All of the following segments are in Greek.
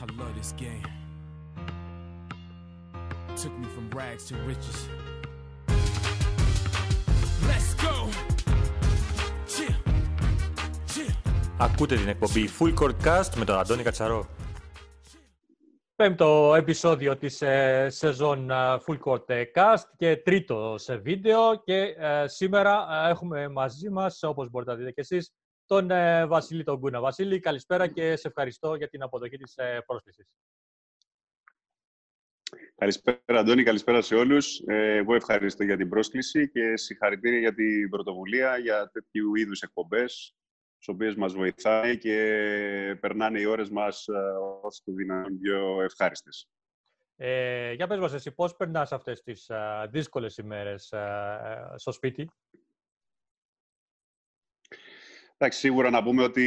I love this game. Took me from rags to riches. Let's go. Chill. Chill. Ακούτε την εκπομπή Full Court Cast με τον Αντώνη Κατσαρό. Πέμπτο επεισόδιο της ε, σεζόν ε, Full Court ε, Cast και τρίτο σε βίντεο και ε, σήμερα ε, έχουμε μαζί μας, όπως μπορείτε να δείτε και εσείς, τον ε, Βασίλη τον Κούνα. Βασίλη, καλησπέρα και σε ευχαριστώ για την αποδοχή της ε, πρόσκλησης. Καλησπέρα, Αντώνη. Καλησπέρα σε όλους. Ε, εγώ ευχαριστώ για την πρόσκληση και συγχαρητήρια για την πρωτοβουλία για τέτοιου είδους εκπομπές, στις οποίες μας βοηθάει και περνάνε οι ώρες μας ε, όσο το δυνατόν πιο ευχάριστες. Ε, για πες μας εσύ, πώς περνάς αυτές τις α, δύσκολες ημέρες α, στο σπίτι; Εντάξει, σίγουρα να πούμε ότι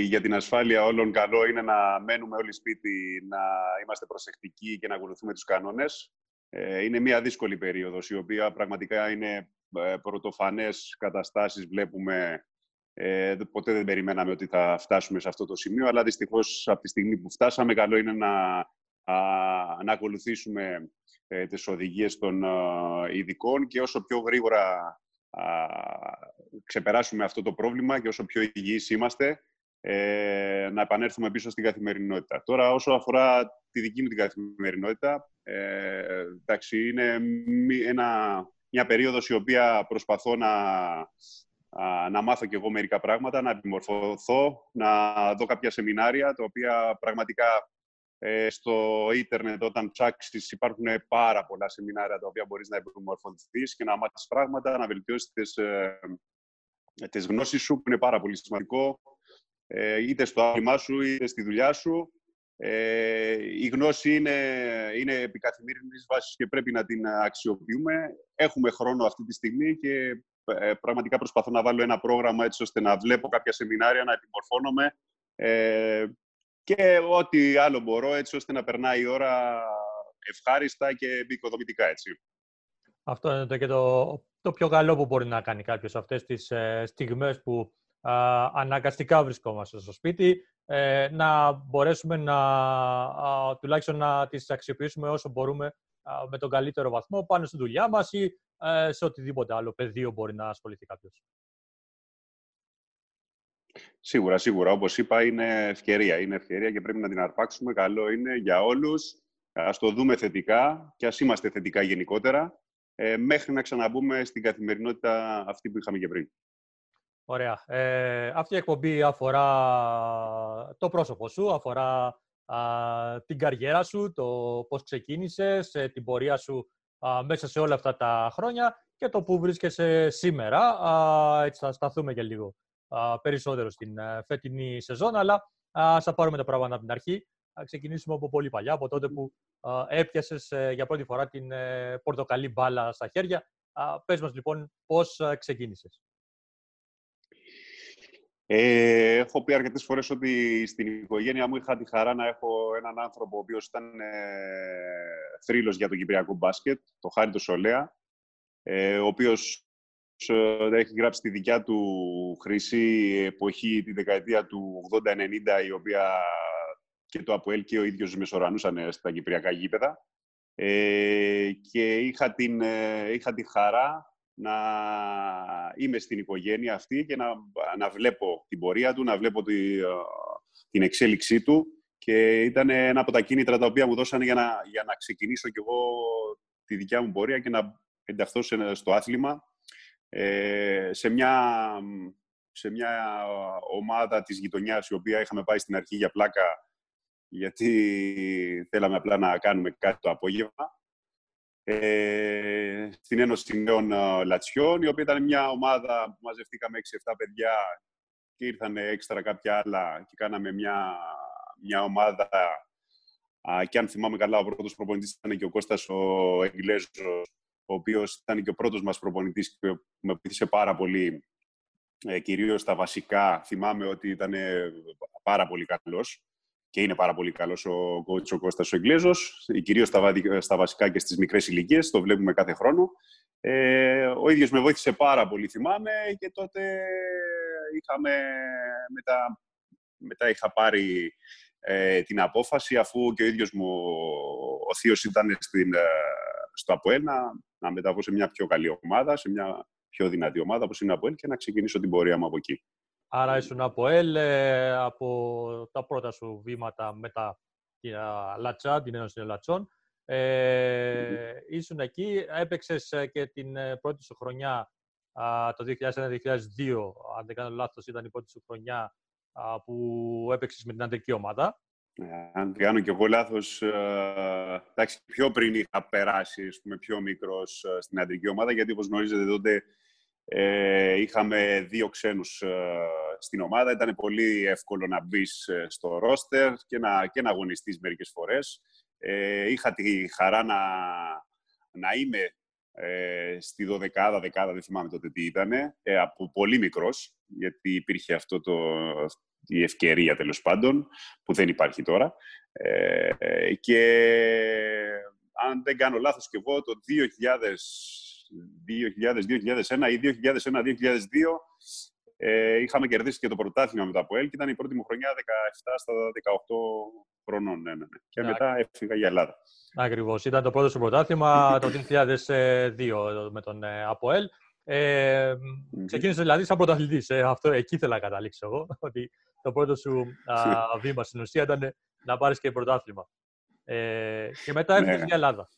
για την ασφάλεια όλων καλό είναι να μένουμε όλοι σπίτι, να είμαστε προσεκτικοί και να ακολουθούμε τους κανόνες. Ε, είναι μια δύσκολη περίοδος, η οποία πραγματικά είναι ε, πρωτοφανές καταστάσεις, βλέπουμε. Ε, ποτέ δεν περιμέναμε ότι θα φτάσουμε σε αυτό το σημείο, αλλά δυστυχώς από τη στιγμή που φτάσαμε, καλό είναι να, α, να ακολουθήσουμε ε, τις οδηγίες των ε, ειδικών και όσο πιο γρήγορα α, ξεπεράσουμε αυτό το πρόβλημα και όσο πιο υγιείς είμαστε, ε, να επανέλθουμε πίσω στην καθημερινότητα. Τώρα, όσο αφορά τη δική μου την καθημερινότητα, ε, εντάξει, είναι μη- ένα, μια περίοδος η οποία προσπαθώ να, α, να μάθω κι εγώ μερικά πράγματα, να επιμορφωθώ, να δω κάποια σεμινάρια, τα οποία πραγματικά ε, στο ίντερνετ όταν ψάξεις υπάρχουν πάρα πολλά σεμινάρια τα οποία μπορείς να επιμορφωθείς και να μάθεις πράγματα, να βελτιώσεις τις, ε, τις γνώσεις σου, που είναι πάρα πολύ σημαντικό, ε, είτε στο άθλημά σου, είτε στη δουλειά σου. Ε, η γνώση είναι, είναι επικαθημερινής βάσης και πρέπει να την αξιοποιούμε. Έχουμε χρόνο αυτή τη στιγμή και ε, πραγματικά προσπαθώ να βάλω ένα πρόγραμμα έτσι ώστε να βλέπω κάποια σεμινάρια, να επιμορφώνομαι ε, και ό,τι άλλο μπορώ έτσι ώστε να περνάει η ώρα ευχάριστα και επικοδομητικά έτσι. Αυτό είναι το, και το, το πιο καλό που μπορεί να κάνει κάποιος αυτές τις ε, στιγμές που α, αναγκαστικά βρισκόμαστε στο σπίτι, ε, να μπορέσουμε να α, τουλάχιστον να τις αξιοποιήσουμε όσο μπορούμε α, με τον καλύτερο βαθμό πάνω στη δουλειά μας ή ε, σε οτιδήποτε άλλο πεδίο μπορεί να ασχοληθεί κάποιος. Σίγουρα, σίγουρα. Όπως είπα, είναι ευκαιρία. Είναι ευκαιρία και πρέπει να την αρπάξουμε. Καλό είναι για όλους. Ας το δούμε θετικά και ας είμαστε θετικά γενικότερα, ε, μέχρι να ξαναμπούμε στην καθημερινότητα αυτή που είχαμε και πριν. Ωραία. Ε, αυτή η εκπομπή αφορά το πρόσωπο σου, αφορά α, την καριέρα σου, το πώς ξεκίνησες, ε, την πορεία σου α, μέσα σε όλα αυτά τα χρόνια και το που βρίσκεσαι σήμερα. Α, έτσι θα σταθούμε και λίγο α, περισσότερο στην ε, φετινή σεζόν, αλλά α, ας τα πάρουμε τα πράγματα από την αρχή. Θα ξεκινήσουμε από πολύ παλιά, από τότε που α, έπιασες ε, για πρώτη φορά την ε, πορτοκαλί μπάλα στα χέρια. Α, πες μας λοιπόν πώς α, ξεκίνησες; Ε, έχω πει αρκετές φορές ότι στην οικογένεια μου είχα τη χαρά να έχω έναν άνθρωπο ο οποίος ήταν ε, θρύλος για το κυπριακό μπάσκετ, το Χάρη το Σολέα, ε, ο οποίος ε, έχει γράψει τη δικιά του χρυσή εποχή, τη δεκαετία του 80-90, η οποία και το ΑΠΟΕΛ και ο ίδιος μεσορανούσαν στα κυπριακά γήπεδα. Ε, και είχα την, ε, είχα τη χαρά να είμαι στην οικογένεια αυτή και να, να βλέπω την πορεία του, να βλέπω τη, ε, την εξέλιξή του και ήταν ένα από τα κίνητρα τα οποία μου δώσανε για να, για να ξεκινήσω κι εγώ τη δικιά μου πορεία και να ενταχθώ σε- στο άθλημα ε, σε, μια, σε μια ομάδα της γειτονιάς η οποία είχαμε πάει στην αρχή για πλάκα γιατί θέλαμε απλά να κάνουμε κάτι το απόγευμα ε, στην Ένωση Νέων ε, Λατσιών, η οποία ήταν μια ομάδα που μαζευτήκαμε 6-7 παιδιά και ήρθαν έξτρα κάποια άλλα και κάναμε μια, μια ομάδα α, και αν θυμάμαι καλά ο πρώτος προπονητής ήταν και ο Κώστας ο Εγγλέζος ο οποίος ήταν και ο πρώτος μας προπονητής και με βοήθησε πάρα πολύ ε, κυρίως στα βασικά. Θυμάμαι ότι ήταν ε, πάρα πολύ καλός και είναι πάρα πολύ καλός ο coach ο Κώστας ο Εγγλέζος, κυρίως στα, βαδι- στα βασικά και στις μικρές ηλικίες, το βλέπουμε κάθε χρόνο. Ε, ο ίδιος με βοήθησε πάρα πολύ, θυμάμαι, και τότε είχαμε, μετά, μετά είχα πάρει ε, την απόφαση, αφού και ο ίδιος μου ο θείος ήταν στην, ε, στο ΑΠΟΕΛ, να, να μεταβώ σε μια πιο καλή ομάδα, σε μια πιο δυνατή ομάδα όπως είναι η ΑΠΟΕΛ και να ξεκινήσω την πορεία μου από εκεί. Άρα ήσουν από ΕΛ, ε, από τα πρώτα σου βήματα μετά την Λατσά, την Ένωση Λατσών. Ε, ήσουν εκεί, έπαιξες ε, και την ε, πρώτη σου χρονιά το 2001-2002, αν δεν κάνω λάθος, ήταν η πρώτη σου χρονιά που έπαιξες με την αντρική ομάδα. Αν δεν κάνω και εγώ λάθος, εντάξει, πιο πριν είχα περάσει, πούμε, πιο μικρός στην αντρική ομάδα, γιατί όπως γνωρίζετε τότε ε, είχαμε δύο ξένους στην ομάδα. Ήταν πολύ εύκολο να μπεις στο ρόστερ και να, και να αγωνιστείς μερικές φορές. Ε, είχα τη χαρά να, να είμαι ε, στη δωδεκάδα, δεκάδα, δεν θυμάμαι τότε τι ήταν, ε, από πολύ μικρός, γιατί υπήρχε αυτό το, η ευκαιρία τέλος πάντων, που δεν υπάρχει τώρα. Ε, και αν δεν κάνω λάθος και εγώ, το 2000, 2000 2001 ή 2001-2002 ε, είχαμε κερδίσει και το πρωτάθλημα με το ΑΠΟΕΛ και ήταν η πρώτη μου χρονιά 17 στα 18 χρονών. Ναι, ναι, ναι. Και μετά έφυγα για Ελλάδα. Ακριβώς. Ήταν το πρώτο σου πρωτάθλημα το 2002 με τον ε, ΑΠΟΕΛ. Ε, ξεκίνησε δηλαδή σαν πρωταθλητής. Ε, αυτό εκεί ήθελα να καταλήξω εγώ. Ότι το πρώτο σου α, βήμα στην ουσία ήταν να πάρεις και πρωτάθλημα. Ε, και μετά έφυγε ναι. για Ελλάδα.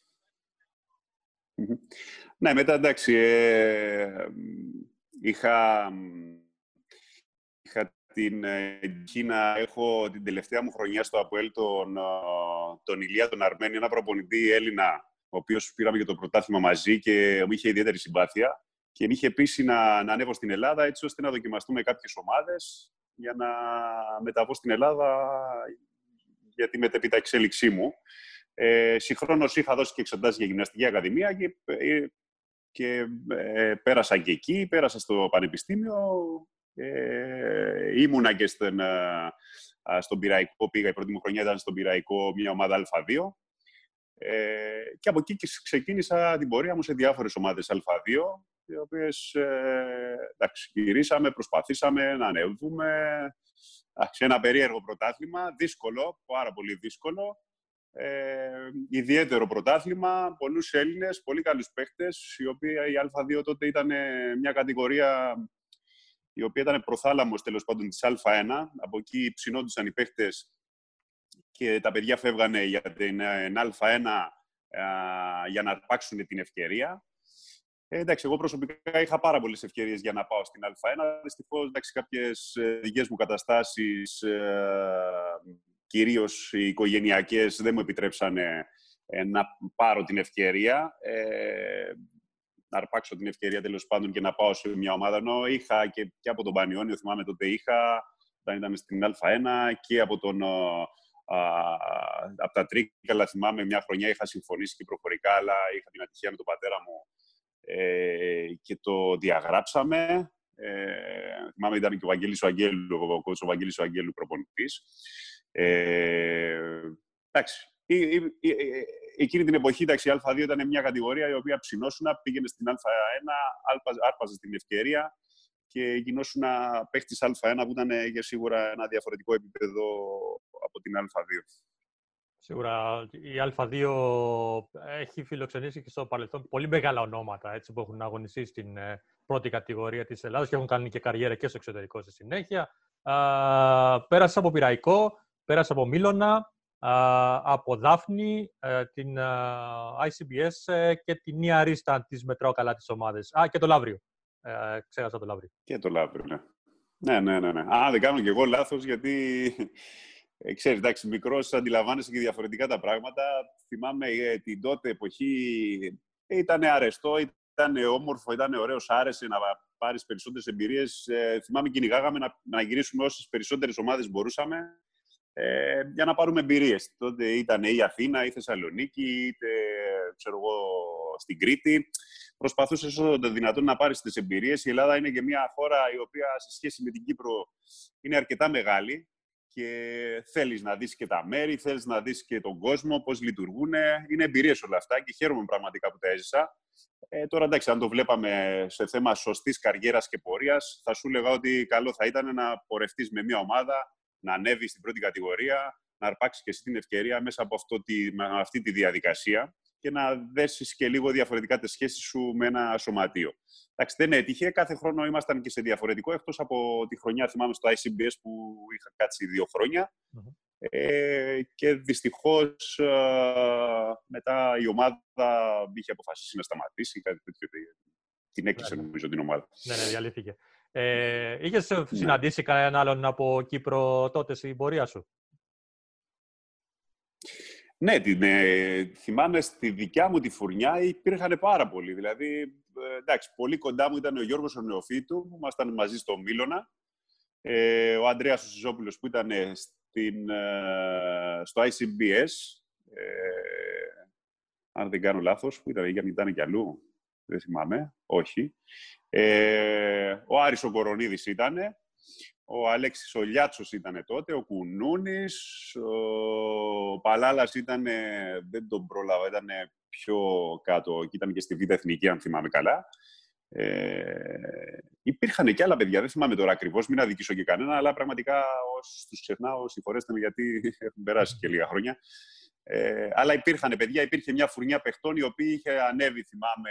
Ναι, μετά εντάξει. Ε, είχα είχα την τύχη να έχω την τελευταία μου χρονιά στο ΑΠΟΕΛ τον, τον Ηλία τον Αρμένη, ένα προπονητή Έλληνα, ο οποίος πήραμε και το πρωτάθλημα μαζί και μου είχε ιδιαίτερη συμπάθεια και με είχε πείσει να, να ανέβω στην Ελλάδα έτσι ώστε να δοκιμαστούμε κάποιες ομάδες για να μεταβώ στην Ελλάδα για τη μετέπειτα εξέλιξή μου. Ε, συγχρόνως είχα δώσει και εξετάσεις για γυμναστική ακαδημία και, ε, και ε, πέρασα και εκεί, πέρασα στο πανεπιστήμιο ε, ήμουνα και στον, στον Πυραϊκό, πήγα η πρώτη μου χρονιά ήταν στον Πυραϊκό, μια ομάδα Α2. Ε, και από εκεί ξεκίνησα την πορεία μου σε διάφορες ομάδες Α2, οι οποίες ε, εντάξει, γυρίσαμε, προσπαθήσαμε να ανέβουμε. Σε ένα περίεργο πρωτάθλημα, δύσκολο, πάρα πολύ δύσκολο. Ε, ιδιαίτερο πρωτάθλημα, πολλούς Έλληνες, πολύ καλούς παίχτες, οι οποίοι η Α2 τότε ήταν μια κατηγορία η οποία ήταν προθάλαμος τέλος πάντων της Α1. Από εκεί ψινόντουσαν οι παίχτε και τα παιδιά φεύγανε για την ε, Α1 για να αρπάξουν την ευκαιρία. Ε, εντάξει, εγώ προσωπικά είχα πάρα πολλές ευκαιρίες για να πάω στην Α1. Δυστυχώς, κάποιες δικές μου καταστάσεις, ε, κυρίως οι οικογενειακές, δεν μου επιτρέψανε ε, να πάρω την ευκαιρία. Ε, να αρπάξω την ευκαιρία τέλος πάντων και να πάω σε μια ομάδα. Ενώ είχα και, και από τον Πανιόνιο, θυμάμαι τότε είχα, όταν ήταν στην Α1 και από τον. Α, από τα Τρίκαλα, θυμάμαι μια χρονιά είχα συμφωνήσει και προφορικά, αλλά είχα την ατυχία με τον πατέρα μου ε, και το διαγράψαμε. Ε, θυμάμαι ήταν και ο Βαγγέλης ο Αγγέλου, ο ο Βαγγέλης ο Αγγέλου προπονητής. Ε, εντάξει, εκείνη την εποχή, εντάξει, η Α2 ήταν μια κατηγορία η οποία ψινόσουν, πήγαινε στην Α1, άρπαζε την ευκαιρία και γινόσουν παίχτης Α1 που ήταν για σίγουρα ένα διαφορετικό επίπεδο από την Α2. Σίγουρα η Α2 έχει φιλοξενήσει και στο παρελθόν πολύ μεγάλα ονόματα έτσι, που έχουν αγωνιστεί στην ε, πρώτη κατηγορία της Ελλάδας και έχουν κάνει και καριέρα και στο εξωτερικό στη συνέχεια. πέρασε από Πυραϊκό, πέρασε από Μίλωνα, από Δάφνη, ε, την ICBS ε, και την Νία Ρίστα της μετράω καλά τις ομάδες. Α, και το Λαύριο. Ε, ξέχασα το Λαύριο. Και το Λαύριο, ναι. Ναι, ναι, ναι. ναι. Α, δεν κάνω κι εγώ λάθος, γιατί ε, ξέρεις, εντάξει, μικρός αντιλαμβάνεσαι και διαφορετικά τα πράγματα. Θυμάμαι ε, την τότε εποχή ε, ήταν αρεστό, ήταν όμορφο, ήταν ωραίος, άρεσε να πάρεις περισσότερες εμπειρίες. Ε, θυμάμαι κυνηγάγαμε να, να γυρίσουμε όσες περισσότερες ομάδες μπορούσαμε ε, για να πάρουμε εμπειρίες. Τότε ήταν η Αθήνα, η Θεσσαλονίκη, είτε ξέρω εγώ, στην Κρήτη. Προσπαθούσες όσο το δυνατόν να πάρεις τις εμπειρίες. Η Ελλάδα είναι και μια χώρα η οποία σε σχέση με την Κύπρο είναι αρκετά μεγάλη και θέλεις να δεις και τα μέρη, θέλεις να δεις και τον κόσμο, πώς λειτουργούν. Είναι εμπειρίες όλα αυτά και χαίρομαι πραγματικά που τα έζησα. Ε, τώρα εντάξει, αν το βλέπαμε σε θέμα σωστής καριέρας και πορείας, θα σου έλεγα ότι καλό θα ήταν να πορευτείς με μια ομάδα να ανέβεις στην πρώτη κατηγορία, να αρπάξεις και εσύ την ευκαιρία μέσα από αυτό τη, με αυτή τη διαδικασία και να δέσεις και λίγο διαφορετικά τις σχέσεις σου με ένα σωματείο. Εντάξει, δεν έτυχε. Κάθε χρόνο ήμασταν και σε διαφορετικό, εκτός από τη χρονιά, θυμάμαι, στο ICBS που είχα κάτσει δύο Ε, και δυστυχώς ε, μετά η ομάδα είχε αποφασίσει να σταματήσει. Κάτι τέτοιο. Την έκλεισε, ναι. νομίζω, την ομάδα. Ναι, ναι, διαλύθηκε. Ε, Είχες ναι. συναντήσει κανέναν άλλον από Κύπρο τότε στην πορεία σου; Ναι, την, ε, θυμάμαι στη δικιά μου τη φουρνιά υπήρχαν πάρα πολλοί. Δηλαδή, ε, εντάξει, πολύ κοντά μου ήταν ο Γιώργος ο Νεοφίτου, που ήμασταν μαζί στο Μίλωνα. Ε, ο Ανδρέας ο Σιζόπουλος που ήταν στην, ε, στο ICBS. Ε, αν δεν κάνω λάθος, που ήταν, ήταν κι αλλού. Δεν θυμάμαι. Όχι. Ε, ο Άρης ο Κορονίδης ήταν. Ο Αλέξης ο Λιάτσος ήταν τότε, ο Κουνούνης, ο Παλάλας ήταν, δεν τον πρόλαβα, ήταν πιο κάτω, και ήταν και στη Β' Εθνική, αν θυμάμαι καλά. Ε, υπήρχαν και άλλα παιδιά, δεν θυμάμαι τώρα ακριβώς, μην αδικήσω και κανένα, αλλά πραγματικά όσους τους ξεχνάω, συγχωρέστε με γιατί έχουν περάσει και λίγα χρόνια. Ε, αλλά υπήρχαν παιδιά, υπήρχε μια φουρνιά παιχτών η οποία είχε ανέβει, θυμάμαι,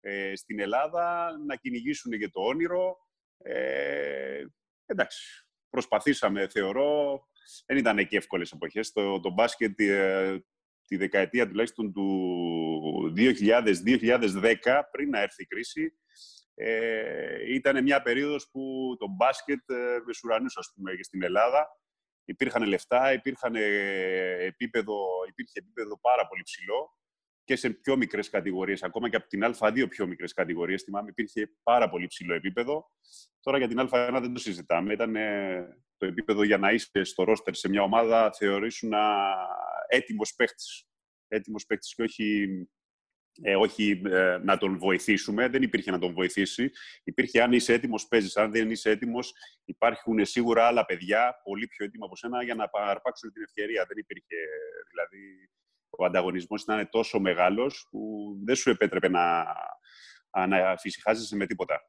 ε, στην Ελλάδα να κυνηγήσουν για το όνειρο. Ε, εντάξει, προσπαθήσαμε, θεωρώ. Δεν ήταν και εύκολες εποχές. Το, το μπάσκετ ε, τη δεκαετία τουλάχιστον του 2000-2010, πριν να έρθει η κρίση, ε, ήταν μια περίοδος που το μπάσκετ ε, μεσουρανούσε, ας πούμε, και στην Ελλάδα. Υπήρχαν λεφτά, υπήρχαν επίπεδο, υπήρχε επίπεδο πάρα πολύ ψηλό και σε πιο μικρές κατηγορίες, ακόμα και από την Α2 πιο μικρές κατηγορίες. Θυμάμαι, υπήρχε πάρα πολύ ψηλό επίπεδο. Τώρα για την Α1 δεν το συζητάμε. Ήταν το επίπεδο για να είσαι στο ρόστερ σε μια ομάδα, θεωρήσουν έτοιμος παίχτης. Έτοιμος παίχτης και όχι, ε, όχι ε, να τον βοηθήσουμε. Δεν υπήρχε να τον βοηθήσει. Υπήρχε αν είσαι έτοιμος παίζεις. Αν δεν είσαι έτοιμος υπάρχουν σίγουρα άλλα παιδιά πολύ πιο έτοιμα από σένα για να αρπάξουν την ευκαιρία. Δεν υπήρχε δηλαδή ο ανταγωνισμός ήταν τόσο μεγάλος που δεν σου επέτρεπε να, να φυσικάζεσαι με τίποτα.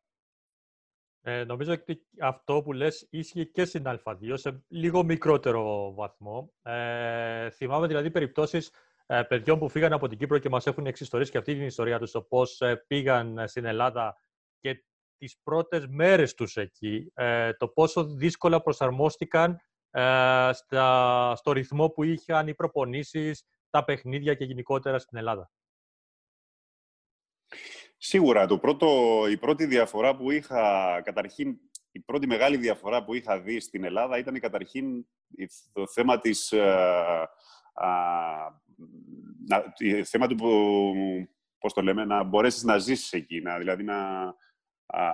Ε, νομίζω ότι αυτό που λες ίσχυε και στην Α2 σε λίγο μικρότερο βαθμό. Ε, θυμάμαι δηλαδή περιπτώσεις ε, παιδιών που φύγαν από την Κύπρο και μας έχουν εξιστορήσει και αυτή την ιστορία τους, το πώς ε, πήγαν στην Ελλάδα και τις πρώτες μέρες τους εκεί, ε, το πόσο δύσκολα προσαρμόστηκαν στα, στο ρυθμό που είχαν οι προπονήσεις, τα παιχνίδια και γενικότερα στην Ελλάδα. Σίγουρα. Το πρώτο, η πρώτη διαφορά που είχα, καταρχήν, η πρώτη μεγάλη διαφορά που είχα δει στην Ελλάδα ήταν καταρχήν το θέμα της... Ε, το θέμα του, πώς το λέμε, να μπορέσεις να ζήσεις εκεί, να, δηλαδή να, α,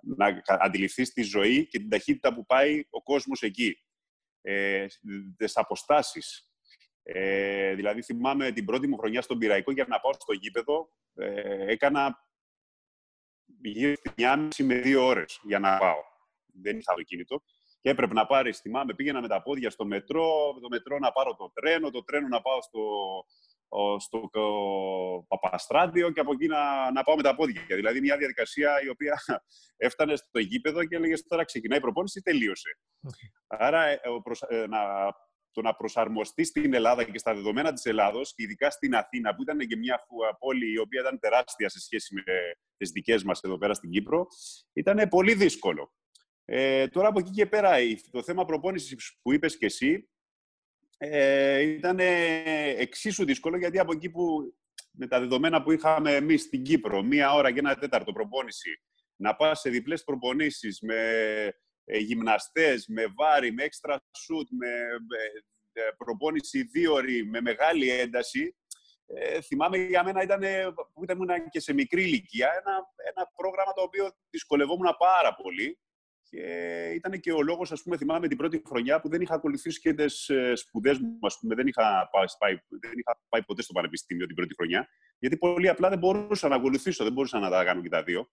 να αντιληφθείς τη ζωή και την ταχύτητα που πάει ο κόσμος εκεί. Ε, τις αποστάσεις, ε, δηλαδή, θυμάμαι την πρώτη μου χρονιά στον Πυραϊκό για να πάω στο γήπεδο. Ε, έκανα γύρω στη μία με δύο ώρες για να πάω. Δεν είχα κινητό. Και έπρεπε να πάρει, θυμάμαι, πήγαινα με τα πόδια στο μετρό, το μετρό να πάρω το τρένο, το τρένο να πάω στο, στο Παπαστράτιο και από εκεί να, να πάω με τα πόδια. Δηλαδή, μια διαδικασία η οποία έφτανε στο γήπεδο και έλεγε τώρα ξεκινάει η προπόνηση, τελείωσε. Άρα, ε, ε, να το να προσαρμοστεί στην Ελλάδα και στα δεδομένα της Ελλάδος, ειδικά στην Αθήνα, που ήταν και μια πόλη η οποία ήταν τεράστια σε σχέση με τις δικές μας εδώ πέρα στην Κύπρο, ήταν πολύ δύσκολο. Ε, τώρα από εκεί και πέρα, το θέμα προπόνησης που είπες και εσύ, ε, ήταν εξίσου δύσκολο, γιατί από εκεί που με τα δεδομένα που είχαμε εμείς στην Κύπρο, μία ώρα και ένα τέταρτο προπόνηση, να πας σε διπλές προπονήσεις με ε, γυμναστές, με βάρη, με έξτρα σουτ, με ε, προπόνηση δύο ώρη, με μεγάλη ένταση. Ε, θυμάμαι για μένα ήταν, που ήταν και σε μικρή ηλικία, ένα, ένα πρόγραμμα το οποίο δυσκολευόμουν πάρα πολύ. Και ήταν και ο λόγος, ας πούμε, θυμάμαι την πρώτη χρονιά που δεν είχα ακολουθήσει και τις σπουδές μου. Ας πούμε, δεν, είχα πάει, δεν είχα πάει ποτέ στο πανεπιστήμιο την πρώτη χρονιά. Γιατί πολύ απλά δεν μπορούσα να ακολουθήσω, δεν μπορούσα να τα κάνω και τα δύο.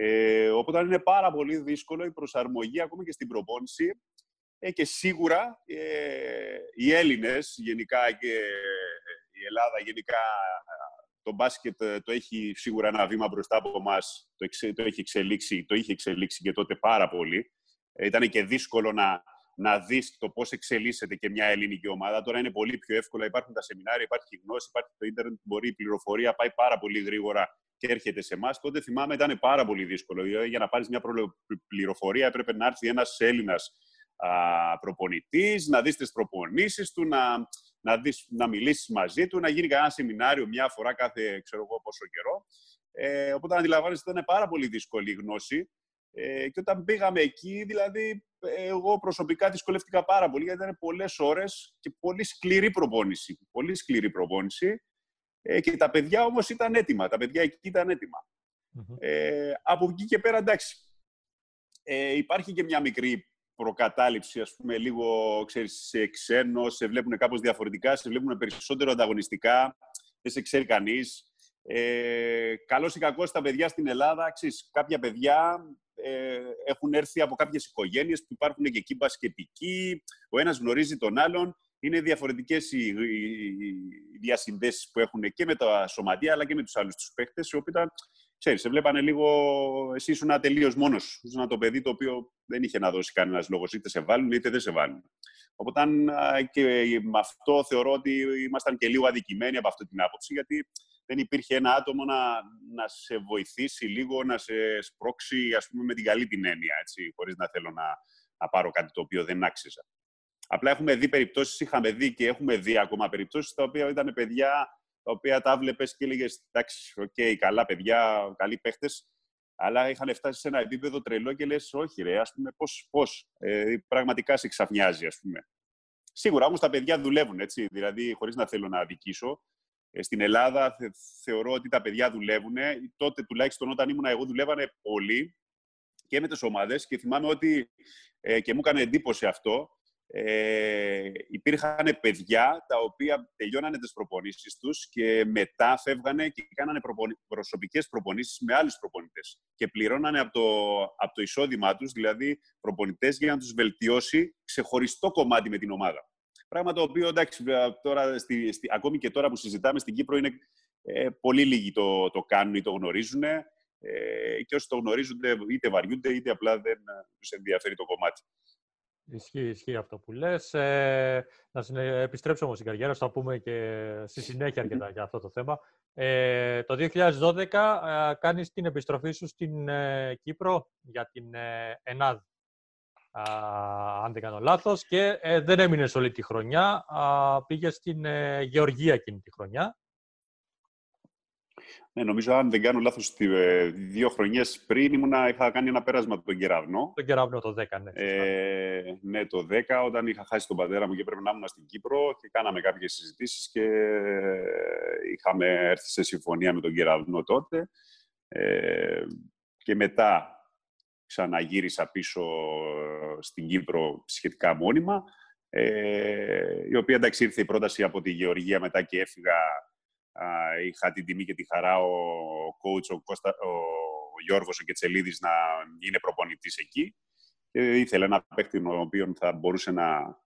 Ε, οπότε είναι πάρα πολύ δύσκολο η προσαρμογή ακόμα και στην προπόνηση ε, και σίγουρα ε, οι Έλληνες γενικά και η Ελλάδα γενικά το μπάσκετ ε, το έχει σίγουρα ένα βήμα μπροστά από εμάς. Το, το, έχει εξελίξει, το είχε εξελίξει και τότε πάρα πολύ. Ε, ήταν και δύσκολο να, να δεις το πώς εξελίσσεται και μια ελληνική ομάδα. Τώρα είναι πολύ πιο εύκολο, υπάρχουν τα σεμινάρια, υπάρχει γνώση, υπάρχει το ίντερνετ, μπορεί η πληροφορία, πάει πάρα πολύ γρήγορα και έρχεται σε εμάς. Τότε θυμάμαι ήταν πάρα πολύ δύσκολο. Δηλαδή, για να πάρεις μια πληροφορία έπρεπε να έρθει ένας Έλληνας προπονητής, να δεις τις προπονήσεις του, να, να, δεις, να μιλήσεις μαζί του, να γίνει κανένα σεμινάριο μια φορά κάθε ξέρω εγώ πόσο καιρό. Ε, οπότε αντιλαμβάνεστε ήταν πάρα πολύ δύσκολη η γνώση. Ε, και όταν πήγαμε εκεί, δηλαδή, εγώ προσωπικά δυσκολεύτηκα πάρα πολύ, γιατί ήταν πολλές ώρες και πολύ σκληρή προπόνηση. Πολύ σκληρή προπόνηση. Ε, και τα παιδιά όμως ήταν έτοιμα. Τα παιδιά εκεί ήταν Ε, από εκεί και πέρα, εντάξει. Ε, υπάρχει και μια μικρή προκατάληψη, ας πούμε, λίγο, ξέρεις, σε ξένο, σε βλέπουν κάπως διαφορετικά, σε βλέπουν περισσότερο ανταγωνιστικά, δεν σε ξέρει κανείς. Ε, καλώς ή κακώς τα παιδιά στην Ελλάδα, ξέρεις, κάποια παιδιά ε, έχουν έρθει από κάποιες οικογένειες που υπάρχουν και εκεί μπασκετικοί, ο ένας γνωρίζει τον άλλον. Είναι διαφορετικές οι, οι, διασυνδέσεις που έχουν και με τα σωματεία αλλά και με τους άλλους τους παίχτες, οι οποίοι ήταν, ξέρεις, σε βλέπανε λίγο, εσύ ήσουν τελείως μόνος, ήσουν το παιδί το οποίο δεν είχε να δώσει κανένας λόγος, είτε σε βάλουν είτε δεν σε βάλουν. Οπότε και με αυτό θεωρώ ότι ήμασταν και λίγο αδικημένοι από αυτή την άποψη, γιατί δεν υπήρχε ένα άτομο να, να σε βοηθήσει λίγο, να σε σπρώξει, ας πούμε, με την καλή την έννοια, έτσι, χωρίς να θέλω να, να πάρω κάτι το οποίο δεν άξιζα. Απλά έχουμε δει περιπτώσεις, είχαμε δει και έχουμε δει ακόμα περιπτώσεις, τα οποία ήταν παιδιά, τα οποία τα βλέπει και έλεγες, εντάξει, OK, okay, καλά παιδιά, καλοί παίχτες, αλλά είχαν φτάσει σε ένα επίπεδο τρελό και λες, όχι ρε, ας πούμε, πώς, πώς. Ε, πραγματικά σε ξαφνιάζει, ας πούμε. Σίγουρα όμως τα παιδιά δουλεύουν, έτσι, δηλαδή, χωρίς να θέλω να αδικήσω, ε, στην Ελλάδα θεωρώ ότι τα παιδιά δουλεύουν. Τότε τουλάχιστον όταν ήμουν εγώ δουλεύανε πολύ και με τις ομάδες και θυμάμαι ότι ε, και μου έκανε εντύπωση αυτό ε, υπήρχαν παιδιά τα οποία τελειώνανε τις προπονήσεις τους και μετά φεύγανε και κάνανε προπονη... προσωπικές προπονήσεις με άλλους προπονητές και πληρώνανε από το, από το εισόδημά τους, δηλαδή προπονητές για να τους βελτιώσει ξεχωριστό κομμάτι με την ομάδα. Πράγμα το οποίο, εντάξει, τώρα, στη, στη, ακόμη και τώρα που συζητάμε στην Κύπρο, είναι ε, πολύ λίγοι το, το κάνουν ή το γνωρίζουν. Ε, και όσοι το γνωρίζουν, είτε βαριούνται, είτε απλά δεν ε, τους ενδιαφέρει το κομμάτι. Ισχύει, ισχύει αυτό που λες. Ε, να επιστρέψω όμως στην καριέρα, θα πούμε και στη συνέχεια αρκετά για αυτό το θέμα. Ε, το 2012 ε, κάνεις την επιστροφή σου στην ε, Κύπρο για την ε, ΕΝΑΔ αν δεν κάνω λάθος, και ε, δεν έμεινες όλη τη χρονιά. Α, πήγες στην ε, Γεωργία εκείνη τη χρονιά. Ναι, νομίζω αν δεν κάνω λάθος, ε, δύο χρονιές πριν ήμουνα, είχα κάνει ένα πέρασμα από τον Κεραυνό. Τον Κεραυνό το 10, ναι. Ε, ναι, το 10, όταν είχα χάσει τον πατέρα μου και πρέπει να ήμουν στην Κύπρο και κάναμε κάποιες συζητήσεις και είχαμε έρθει σε συμφωνία με τον Κεραυνό τότε. Ε, και μετά ξαναγύρισα πίσω ε, στην Κύπρο σχετικά μόνιμα, ε, η οποία εντάξει ήρθε η πρόταση από τη Γεωργία μετά και έφυγα. Είχα την τιμή και τη χαρά ο coach, ο, Κώστα, ο Γιώργος ο Κετσελίδης να είναι προπονητής εκεί. Και ήθελε ένα παίκτη ο οποίο θα μπορούσε να,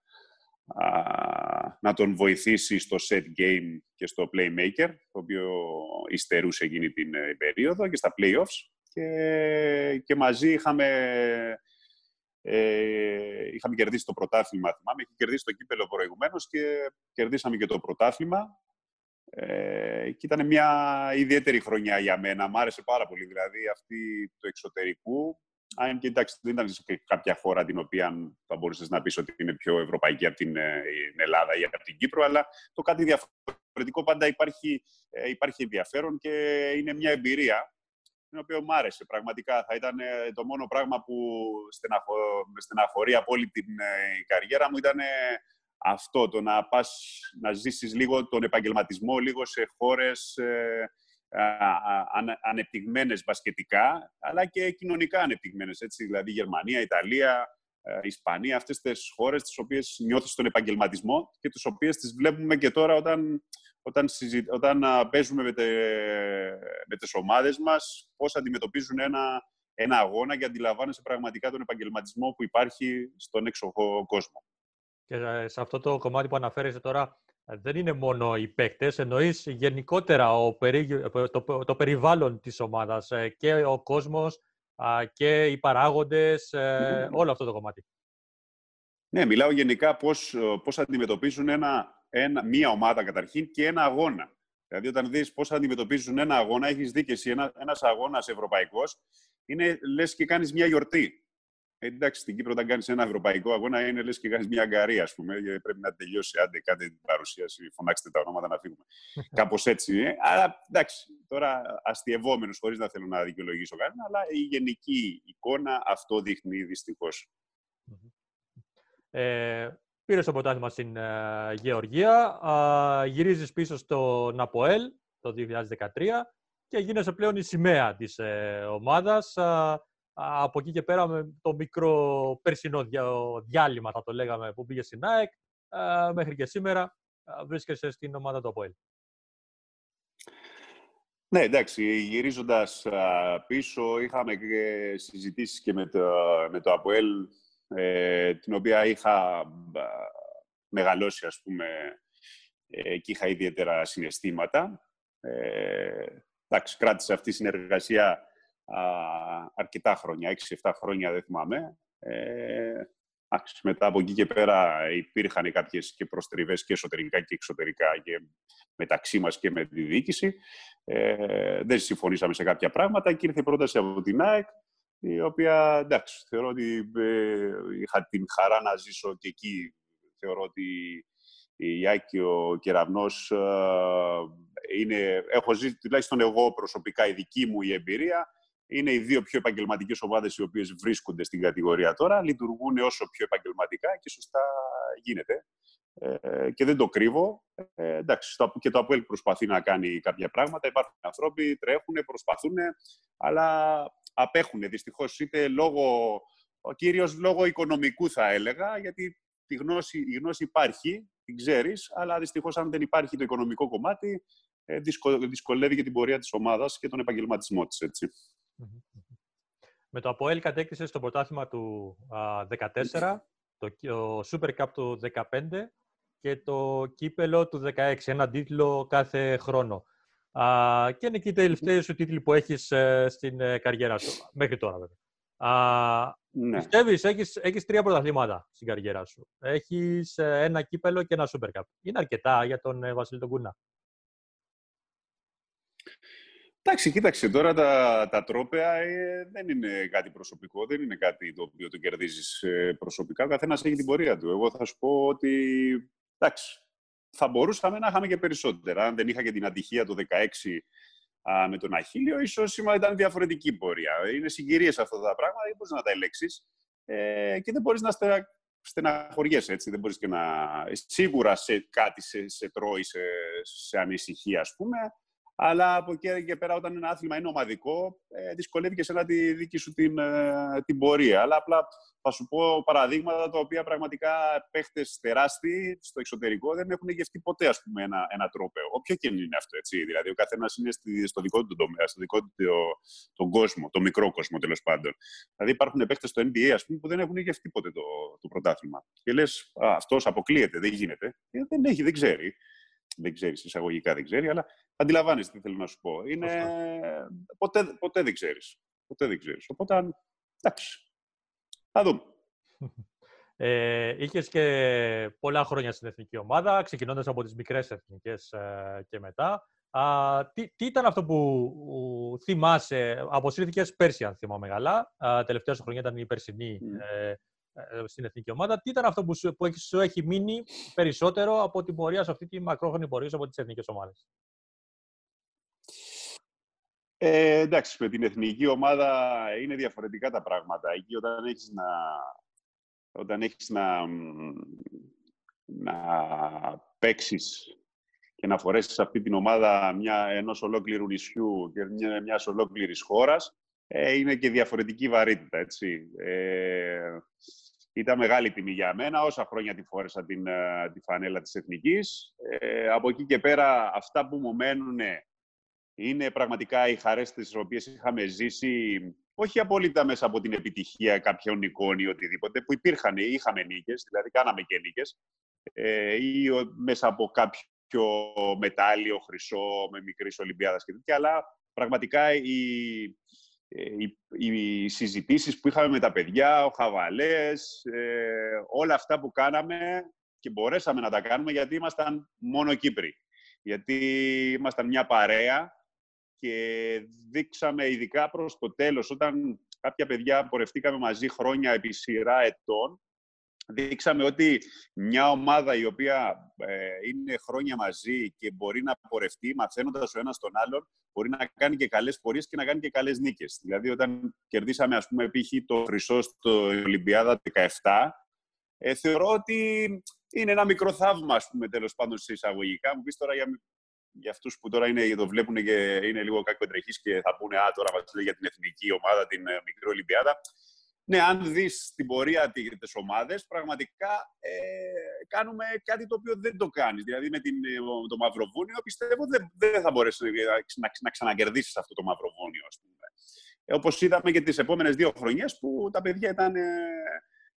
να τον βοηθήσει στο set game και στο playmaker, το οποίο υστερούσε εκείνη την ε, περίοδο και στα playoffs και, και μαζί είχαμε, ε, είχαμε κερδίσει το πρωτάθλημα, θυμάμαι. Είχε κερδίσει το κύπελο προηγουμένως και κερδίσαμε και το πρωτάθλημα. Ε, και ήταν μια ιδιαίτερη χρονιά για μένα. Μ' άρεσε πάρα πολύ, δηλαδή, αυτή του εξωτερικού. Αν και εντάξει, δεν ήταν σε κάποια χώρα την οποία θα μπορούσες να πεις ότι είναι πιο ευρωπαϊκή από την, ε, την Ελλάδα ή από την Κύπρο, αλλά το κάτι διαφορετικό πάντα υπάρχει, ε, υπάρχει ενδιαφέρον και είναι μια εμπειρία την οποία μου άρεσε. Πραγματικά θα ήταν ε, το μόνο πράγμα που στεναχω... με στεναχωρεί από όλη την ε, καριέρα μου ήταν αυτό, το να πας να ζήσεις λίγο τον επαγγελματισμό λίγο σε χώρες ε, ανεπτυγμένες μπασκετικά, αλλά και κοινωνικά ανεπτυγμένες, έτσι, δηλαδή Γερμανία, Ιταλία, ε, Ισπανία, αυτές τις χώρες τις οποίες νιώθεις τον επαγγελματισμό και τις οποίες τις βλέπουμε και τώρα όταν όταν, συζη... όταν παίζουμε με, τε... με τις ομάδες μας, πώς αντιμετωπίζουν ένα, ένα αγώνα και αντιλαμβάνεσαι πραγματικά τον επαγγελματισμό που υπάρχει στον έξω κόσμο. Και ε, σε αυτό το κομμάτι που αναφέρεσαι τώρα, ε, δεν είναι μόνο οι παίκτες, εννοείς γενικότερα ο περί... το, το περιβάλλον της ομάδας ε, και ο κόσμος και οι παράγοντες, όλο αυτό το κομμάτι. Ναι, μιλάω γενικά πώς, πώς αντιμετωπίζουν ένα, ένα, μία ομάδα καταρχήν και ένα αγώνα. Δηλαδή, όταν δεις πώς αντιμετωπίζουν ένα αγώνα, έχεις δει και εσύ ένα, ένας αγώνας ευρωπαϊκός, είναι λες και κάνεις μια γιορτή. Ε, εντάξει, στην Κύπρο όταν κάνεις ένα ευρωπαϊκό αγώνα είναι λες και κάνεις μια αγκαρία, ας πούμε, γιατί πρέπει να τελειώσει, άντε κάντε την παρουσίαση, φωνάξτε τα ονόματα να φύγουμε. Κάπως έτσι. Ε. Αλλά εντάξει, τώρα αστειευόμενος, χωρίς να θέλω να δικαιολογήσω κανένα, αλλά η γενική εικόνα αυτό δείχνει δυστυχώς. Ε, πήρες το πρωτάθλημα στην ε, Γεωργία, ε, γυρίζεις πίσω στο Ναποέλ το 2013 και γίνεσαι πλέον η σημαία της ε, ομάδας. Από εκεί και πέρα με το μικρό περσινό διάλειμμα, θα το λέγαμε, που πήγε στην ΑΕΚ, μέχρι και σήμερα βρίσκεσαι στην ομάδα του ΑΠΟΕΛ. Ναι, εντάξει, γυρίζοντας πίσω, είχαμε και συζητήσεις και με το, με το ΑΠΟΕΛ ε, την οποία είχα μεγαλώσει, ας πούμε, ε, και είχα ιδιαίτερα συναισθήματα. Ε, εντάξει, κράτησε αυτή η συνεργασία α, αρκετά χρόνια, 6-7 χρόνια, δεν θυμάμαι. Ε, μετά από εκεί και πέρα υπήρχαν κάποιες και προστριβές και εσωτερικά και εξωτερικά και μεταξύ μας και με τη διοίκηση. Ε, δεν συμφωνήσαμε σε κάποια πράγματα και ήρθε η πρόταση από την ΑΕΚ η οποία, εντάξει, θεωρώ ότι ε, είχα την χαρά να ζήσω και εκεί. Θεωρώ ότι η Άκη και ο Κεραυνός ε, είναι, έχω ζήσει, τουλάχιστον εγώ προσωπικά, η δική μου η εμπειρία, είναι οι δύο πιο επαγγελματικές ομάδες οι οποίες βρίσκονται στην κατηγορία τώρα, λειτουργούν όσο πιο επαγγελματικά και σωστά γίνεται. Ε, και δεν το κρύβω. Ε, εντάξει, και το ΑΠΟΕΛ προσπαθεί να κάνει κάποια πράγματα. Υπάρχουν άνθρωποι, τρέχουν, προσπαθούν, αλλά απέχουν δυστυχώς είτε λόγω, κυρίω λόγω οικονομικού θα έλεγα, γιατί τη γνώση, η γνώση υπάρχει, την ξέρεις, αλλά δυστυχώς αν δεν υπάρχει το οικονομικό κομμάτι, ε, δυσκολεύει και την πορεία της ομάδας και τον επαγγελματισμό της. Με το ΑΠΟΕΛ κατέκτησε στο πρωτάθλημα του 2014, το Super Cup του 2015 και το κύπελο του 2016, ένα τίτλο κάθε χρόνο. Α, και είναι και οι τελευταίοι σου τίτλοι που έχεις ε, στην ε, καριέρα σου, μέχρι τώρα βέβαια. Α, ναι. Πιστεύεις, έχεις, έχεις τρία πρωταθλήματα στην καριέρα σου. Έχεις ε, ένα κύπελο και ένα Super Cup. Είναι αρκετά για τον ε, Βασίλη τον Κούνα; Εντάξει, κοίταξε, τώρα τα, τα τρόπαια ε, δεν είναι κάτι προσωπικό, δεν είναι κάτι το οποίο το κερδίζεις ε, προσωπικά. Ο καθένας έχει την πορεία του. Εγώ θα σου πω ότι, εντάξει, θα μπορούσαμε να είχαμε και περισσότερα. Αν δεν είχα και την ατυχία το 16 α, με τον Αχίλιο, ίσως σήμερα ήταν διαφορετική πορεία. Είναι συγκυρίες αυτά τα πράγματα, δεν μπορείς να τα ελέξει ε, και δεν μπορείς να στε, στεναχωριέσαι, έτσι. Δεν μπορείς και να... Σίγουρα σε κάτι σε, σε τρώει σε, σε ανησυχία, ας πούμε, αλλά από εκεί και πέρα, όταν ένα άθλημα είναι ομαδικό, ε, δυσκολεύει και σε τη δική σου την, ε, την πορεία. Αλλά απλά θα σου πω παραδείγματα τα οποία πραγματικά παίχτες τεράστιοι στο εξωτερικό δεν έχουν γευτεί ποτέ ας πούμε, ένα, ένα τρόπαιο. Όποιο και είναι αυτό. Έτσι. Δηλαδή, ο καθένας είναι στο δικό του τομέα, στο δικό του τον κόσμο, το μικρό κόσμο τέλος πάντων. Δηλαδή, υπάρχουν παίχτες στο NBA ας πούμε, που δεν έχουν γευτεί ποτέ το, το πρωτάθλημα. Και λες, αυτός αποκλείεται, δεν γίνεται. Ε, δεν έχει, δεν ξέρει δεν ξέρεις, εισαγωγικά δεν ξέρει, αλλά αντιλαμβάνεσαι τι θέλω να σου πω. Είναι... Ποτέ, ποτέ δεν ξέρεις. Ποτέ δεν ξέρεις. Οπότε, εντάξει. Θα δούμε. Ε, Είχες και πολλά χρόνια στην εθνική ομάδα, ξεκινώντας από τις μικρές εθνικές ε, και μετά. Α, τι, τι, ήταν αυτό που θυμάσαι, αποσύρθηκες πέρσι, αν θυμάμαι καλά. τελευταία σου χρονιά ήταν η περσινή ε, ε, στην εθνική ομάδα. Τι ήταν αυτό που σου, που σου έχει μείνει περισσότερο από την πορεία σε αυτή τη μακρόχρονη πορεία από τις εθνικές ομάδες; Ε, εντάξει, με την εθνική ομάδα είναι διαφορετικά τα πράγματα. Εκεί όταν έχεις να, όταν έχεις να, να παίξεις και να φορέσεις αυτή την ομάδα μια, ενός ολόκληρου νησιού και μια, μιας ολόκληρης χώρας, ε, είναι και διαφορετική βαρύτητα, έτσι. Ε, ήταν μεγάλη τιμή για μένα, όσα χρόνια τη φόρεσα την, ε, τη φανέλα της Εθνικής. Ε, από εκεί και πέρα, αυτά που μου μένουν είναι πραγματικά οι χαρές τις οποίες είχαμε ζήσει, όχι απόλυτα μέσα από την επιτυχία κάποιων εικόνων ή οτιδήποτε, που υπήρχαν, είχαμε νίκες, δηλαδή κάναμε και νίκες, ε, ή μέσα από κάποιο μετάλλιο, χρυσό, με μικρής Ολυμπιάδας και τέτοια, αλλά πραγματικά η, ε, οι, οι συζητήσεις που είχαμε με τα παιδιά, ο χαβαλές, ε, όλα αυτά που κάναμε και μπορέσαμε να τα κάνουμε γιατί ήμασταν μόνο Κύπροι. Γιατί ήμασταν μια παρέα και δείξαμε ειδικά προς το τέλος, όταν κάποια παιδιά πορευτήκαμε μαζί χρόνια επί σειρά ετών, δείξαμε ότι μια ομάδα η οποία ε, είναι χρόνια μαζί και μπορεί να πορευτεί μαθαίνοντας ο ένας τον άλλον, μπορεί να κάνει και καλές πορείες και να κάνει και καλές νίκες. Δηλαδή, όταν κερδίσαμε, ας πούμε, π.χ. το χρυσό στο Ολυμπιάδα 17, ε, θεωρώ ότι είναι ένα μικρό θαύμα, ας πούμε, τέλος πάντων, σε εισαγωγικά. Μου πεις τώρα για, για αυτούς που τώρα είναι, το βλέπουν και είναι λίγο κακοντρεχείς και θα πούνε «Α, τώρα μας λέει για την εθνική ομάδα, την ε, μικρή Ολυμπιάδα». Ναι, αν δεις την πορεία τη ομάδες, πραγματικά ε, κάνουμε κάτι το οποίο δεν το κάνεις. Δηλαδή, με την, ε, το Μαυροβούνιο, πιστεύω δεν, δεν θα μπορέσεις να, να, να ξανακερδίσεις αυτό το Μαυροβούνιο, ας πούμε. Ε, Όπως είδαμε και τις επόμενες δύο χρονιές που τα παιδιά ήταν, ε,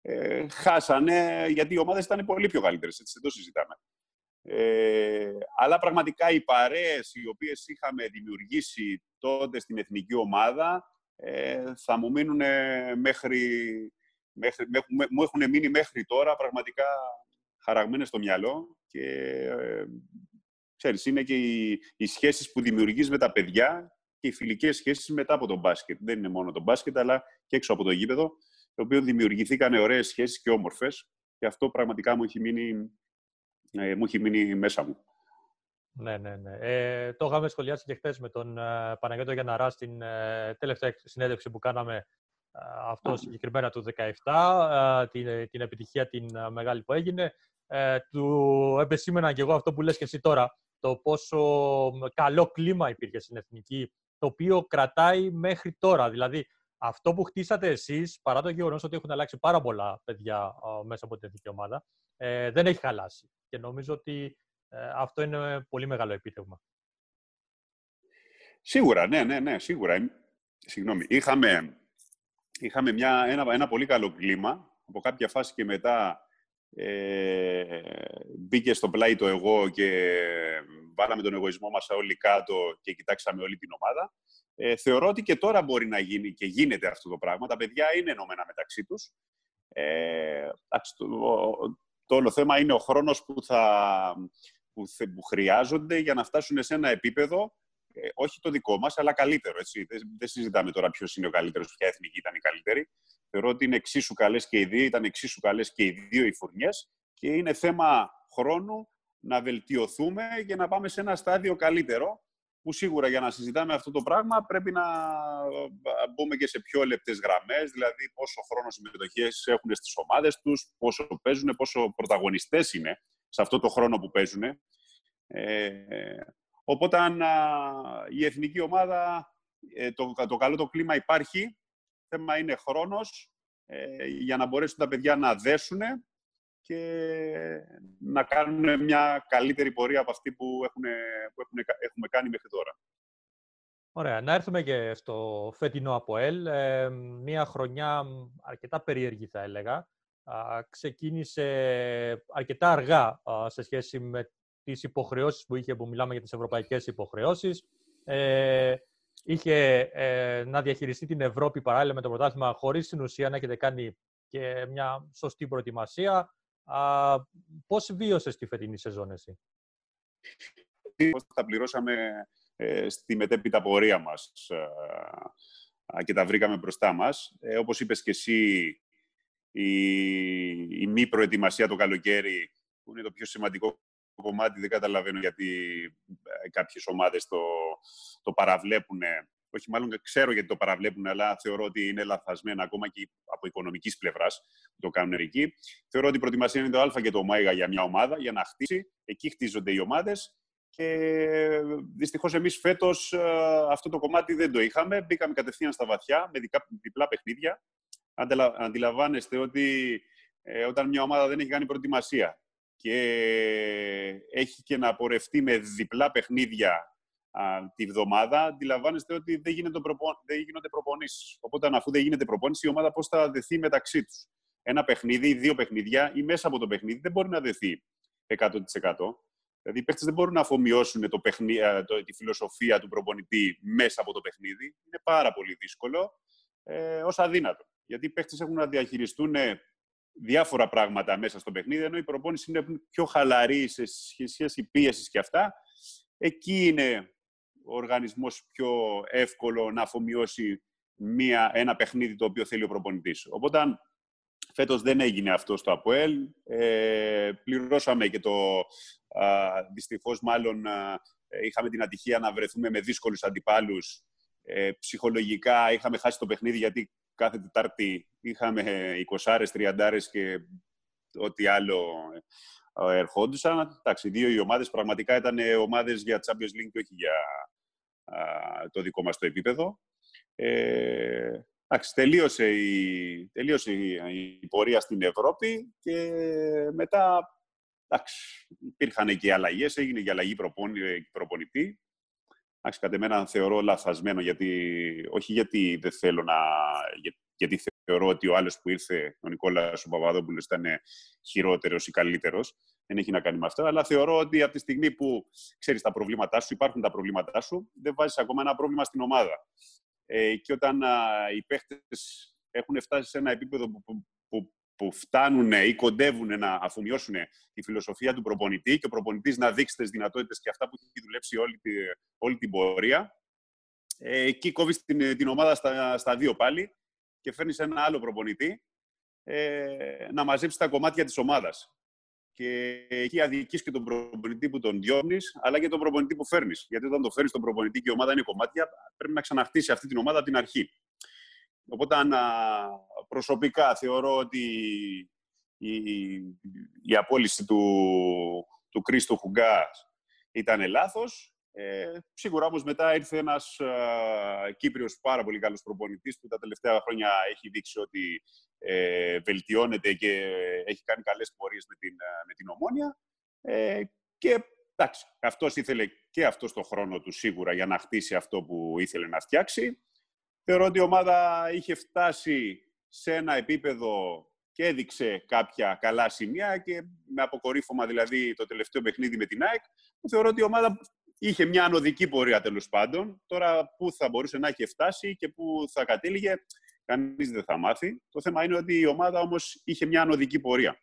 ε, χάσανε, γιατί οι ομάδες ήταν πολύ πιο καλύτερες. Δεν το συζητάμε. Ε, αλλά πραγματικά οι παρέες οι οποίες είχαμε δημιουργήσει τότε στην εθνική ομάδα ε, θα μου μείνουν μέχρι, μέχρι, μου έχουν μείνει μέχρι τώρα πραγματικά χαραγμένες στο μυαλό και ε, ξέρεις, είναι και οι, οι σχέσεις που δημιουργείς με τα παιδιά και οι φιλικές σχέσεις μετά από τον μπάσκετ. Δεν είναι μόνο το μπάσκετ, αλλά και έξω από το γήπεδο, το οποίο δημιουργηθήκαν ωραίες σχέσεις και όμορφες και αυτό πραγματικά μου έχει μείνει, ε, μου έχει μείνει μέσα μου. Ναι, ναι, ναι. Ε, το είχαμε σχολιάσει και χθες με τον ε, Παναγιώτο Γιαναρά στην ε, τελευταία συνέντευξη που κάναμε ε, αυτό συγκεκριμένα του 2017, την, την επιτυχία την μεγάλη που έγινε. του επεσήμενα και εγώ αυτό που λες και εσύ τώρα, το πόσο καλό κλίμα υπήρχε στην Εθνική, το οποίο κρατάει μέχρι τώρα. Δηλαδή, αυτό που χτίσατε εσείς, παρά το γεγονός ότι έχουν αλλάξει πάρα πολλά παιδιά μέσα από την εθνική ομάδα, δεν έχει χαλάσει. Και νομίζω ότι ε, αυτό είναι πολύ μεγάλο επίτευγμα. Σίγουρα, ναι, ναι, ναι, σίγουρα. Συγγνώμη. Είχαμε, είχαμε μια, ένα, ένα πολύ καλό κλίμα. Από κάποια φάση και μετά ε, μπήκε στο πλάι το εγώ και βάλαμε τον εγωισμό μας όλοι κάτω και κοιτάξαμε όλη την ομάδα. Ε, θεωρώ ότι και τώρα μπορεί να γίνει και γίνεται αυτό το πράγμα. Τα παιδιά είναι ενωμένα μεταξύ τους. Ε, το, το όλο θέμα είναι ο χρόνος που θα, που, που χρειάζονται για να φτάσουν σε ένα επίπεδο, ε, όχι το δικό μας, αλλά καλύτερο. Έτσι. Δεν, δεν συζητάμε τώρα ποιος είναι ο καλύτερος, ποια εθνική ήταν η καλύτερη. Θεωρώ ότι είναι εξίσου καλές και οι δύο, ήταν εξίσου καλές και οι δύο οι φουρνιές και είναι θέμα χρόνου να βελτιωθούμε και να πάμε σε ένα στάδιο καλύτερο που σίγουρα για να συζητάμε αυτό το πράγμα πρέπει να μπούμε και σε πιο λεπτές γραμμές, δηλαδή πόσο χρόνος συμμετοχές έχουν στις ομάδες τους, πόσο παίζουν, πόσο πρωταγωνιστές είναι σε αυτό το χρόνο που παίζουν. Ε, οπότε αν η εθνική ομάδα, ε, το, το καλό το κλίμα υπάρχει, θέμα είναι χρόνος ε, για να μπορέσουν τα παιδιά να δέσουν και να κάνουν μια καλύτερη πορεία από αυτή που, έχουν, που έχουν, έχουμε κάνει μέχρι τώρα. Ωραία. Να έρθουμε και στο φετινό ΑΠΟΕΛ. Ε, μια χρονιά αρκετά περίεργη θα έλεγα ξεκίνησε αρκετά αργά σε σχέση με τις υποχρεώσεις που είχε, που μιλάμε για τις ευρωπαϊκές υποχρεώσεις. Ε, είχε ε, να διαχειριστεί την Ευρώπη παράλληλα με το πρωτάθλημα χωρίς στην ουσία να έχετε κάνει και μια σωστή προετοιμασία. Α, πώς βίωσες τη φετινή σεζόν εσύ; Πώς θα πληρώσαμε ε, στη μετέπειτα πορεία μας και τα βρήκαμε μπροστά μας. Ε, όπως είπες και εσύ, η, η μη προετοιμασία το καλοκαίρι, που είναι το πιο σημαντικό κομμάτι, δεν καταλαβαίνω γιατί ε, κάποιες ομάδες το, το παραβλέπουν. Όχι, μάλλον ξέρω γιατί το παραβλέπουν, αλλά θεωρώ ότι είναι λαθασμένα ακόμα και από οικονομικής πλευράς που το κάνουν εκεί. Θεωρώ ότι η προετοιμασία είναι το Α και το Ω για μια ομάδα, για να χτίσει. Εκεί χτίζονται οι ομάδες. Και δυστυχώς εμείς φέτος ε, αυτό το κομμάτι δεν το είχαμε. Μπήκαμε κατευθείαν στα βαθιά με διπλά παιχνίδια αντιλαμβάνεστε ότι ε, όταν μια ομάδα δεν έχει κάνει προετοιμασία και έχει και να πορευτεί με διπλά παιχνίδια τη βδομάδα, αντιλαμβάνεστε ότι δεν, γίνεται προπο... δεν γίνονται προπονήσεις. Οπότε, αφού δεν γίνεται προπόνηση, η ομάδα πώς θα δεθεί μεταξύ τους; Ένα παιχνίδι ή δύο παιχνίδια ή μέσα από το παιχνίδι δεν μπορεί να δεθεί 100%. Δηλαδή, οι παίχτε δεν μπορούν να αφομοιώσουν το παιχνί, ε, το, τη φιλοσοφία του προπονητή μέσα από το παιχνίδι. Είναι πάρα πολύ δύσκολο, ε, ως αδύνατο. Γιατί οι παίχτε έχουν να διαχειριστούν διάφορα πράγματα μέσα στο παιχνίδι, ενώ η προπόνηση είναι πιο χαλαρή σε σχέση πίεσης και αυτά. Εκεί είναι ο οργανισμός πιο εύκολο να αφομοιώσει μία, ένα παιχνίδι το οποίο θέλει ο προπονητής. Οπότε, φέτος δεν έγινε αυτό στο ΑΠΟΕΛ. Ε, πληρώσαμε και το... Α, δυστυχώς, μάλλον, είχαμε την ατυχία να βρεθούμε με δύσκολους αντιπάλους. Ε, ψυχολογικά είχαμε χάσει το παιχνίδι γιατί κάθε Τετάρτη είχαμε 20 30 και ό,τι άλλο ε, ερχόντουσαν. Εντάξει, δύο οι ομάδες πραγματικά ήταν ομάδες για Champions League και όχι για το δικό μας το επίπεδο. Ε, τελείωσε, η, τελείωσε η, πορεία στην Ευρώπη και μετά εντάξει, υπήρχαν και αλλαγές, έγινε και αλλαγή προπονητή. Εντάξει, κατ' εμένα θεωρώ λαθασμένο, γιατί, όχι γιατί δεν θέλω να... Γιατί θεωρώ ότι ο άλλος που ήρθε, ο Νικόλας ο Παπαδόπουλος, ήταν χειρότερος ή καλύτερος δεν έχει να κάνει με αυτό. Αλλά θεωρώ ότι από τη στιγμή που ξέρεις τα προβλήματά σου, υπάρχουν τα προβλήματά σου, δεν βάζεις ακόμα ένα πρόβλημα στην ομάδα. Ε, και όταν α, οι παίχτες έχουν φτάσει σε ένα επίπεδο που, που, που, φτάνουν ή κοντεύουν να αφομοιώσουν τη φιλοσοφία του προπονητή και ο προπονητής να δείξει τις δυνατότητες και αυτά που έχει δουλέψει όλη, τη, όλη την πορεία, ε, εκεί κόβεις την, την ομάδα στα, στα δύο πάλι και φέρνεις ένα άλλο προπονητή ε, να μαζέψεις τα κομμάτια της ομάδας και εκεί αδικείς και τον προπονητή που τον διώχνεις, αλλά και τον προπονητή που φέρνεις. Γιατί όταν το φέρνεις τον προπονητή και η ομάδα είναι κομμάτια, πρέπει να ξαναχτίσει αυτή την ομάδα από την αρχή. Οπότε, προσωπικά θεωρώ ότι η, η απόλυση του, του Κρίστο Χουγκά ήταν λάθος. Ε, σίγουρα όμως μετά ήρθε ένας ε, Κύπριος πάρα πολύ καλός προπονητής που τα τελευταία χρόνια έχει δείξει ότι ε, βελτιώνεται και έχει κάνει καλές πορείες με την, ε, με την Ομόνια. Ε, και εντάξει, αυτός ήθελε και αυτός το χρόνο του σίγουρα για να χτίσει αυτό που ήθελε να φτιάξει. Θεωρώ ότι η ομάδα είχε φτάσει σε ένα επίπεδο και έδειξε κάποια καλά σημεία και με αποκορύφωμα δηλαδή το τελευταίο παιχνίδι με την ΑΕΚ, θεωρώ ότι η ομάδα είχε μια ανωδική πορεία τέλος πάντων. Τώρα πού θα μπορούσε να έχει φτάσει και πού θα κατέληγε, κανείς δεν θα μάθει. Το θέμα είναι ότι η ομάδα όμως είχε μια ανωδική πορεία.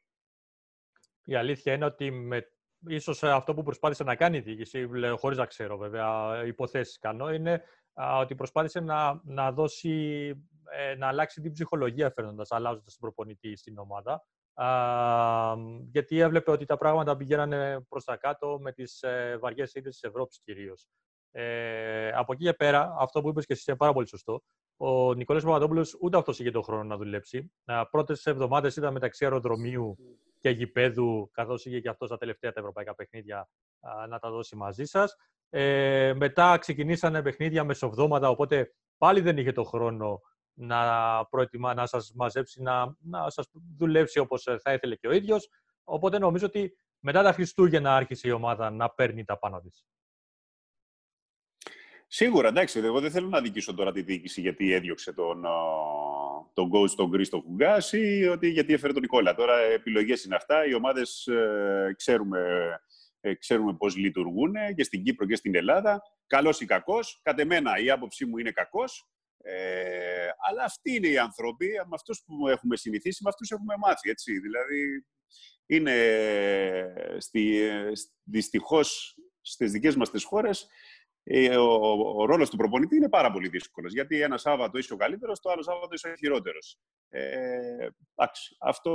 Η αλήθεια είναι ότι με ίσως αυτό που προσπάθησε να κάνει η διοίκηση, χωρίς να ξέρω βέβαια, υποθέσεις κάνω, είναι ότι προσπάθησε να, να δώσει, ε, να αλλάξει την ψυχολογία φέρνοντας, αλλάζοντας τον προπονητή στην ομάδα γιατί έβλεπε ότι τα πράγματα πηγαίνανε προς τα κάτω με τις ε, βαριές ήττες της Ευρώπης κυρίως. Ε, από εκεί και πέρα, αυτό που είπες και εσύ είναι πάρα πολύ σωστό. Ο Νικόλας Παπαδόπουλος ούτε αυτός είχε τον χρόνο να δουλέψει. Ε, πρώτες εβδομάδες ήταν μεταξύ αεροδρομίου και γηπέδου, καθώς είχε και αυτός τα τελευταία τα ευρωπαϊκά παιχνίδια να τα δώσει μαζί σας. Ε, μετά ξεκινήσανε παιχνίδια μεσοβδόματα, οπότε πάλι δεν είχε τον χρόνο να, προετοιμα, να σας μαζέψει, να, να σας δουλέψει όπως ε, θα ήθελε και ο ίδιος. Οπότε νομίζω ότι μετά τα Χριστούγεννα άρχισε η ομάδα να παίρνει τα πάνω της. Σίγουρα, εντάξει. Εγώ δεν θέλω να δικήσω τώρα τη διοίκηση γιατί έδιωξε τον, τον coach τον Κρίστο Φουγκάς ή ότι γιατί έφερε τον Νικόλα. Τώρα επιλογές είναι αυτά. Οι ομάδες ε, ξέρουμε, ε, ξέρουμε πώς λειτουργούν και στην Κύπρο και στην Ελλάδα. Καλός ή κακός. Κατ' εμένα η άποψή μου είναι κακός. Ε, αλλά αυτοί είναι οι άνθρωποι, με αυτούς που έχουμε συνηθίσει, με αυτούς έχουμε μάθει. Έτσι. Δηλαδή, είναι στη, δυστυχώς στις δικές μας τις χώρες ε, ο, ο ρόλος του προπονητή είναι πάρα πολύ δύσκολος. Γιατί ένα Σάββατο είσαι ο καλύτερος, το άλλο Σάββατο είσαι ο χειρότερος. Ε, εντάξει, αυτό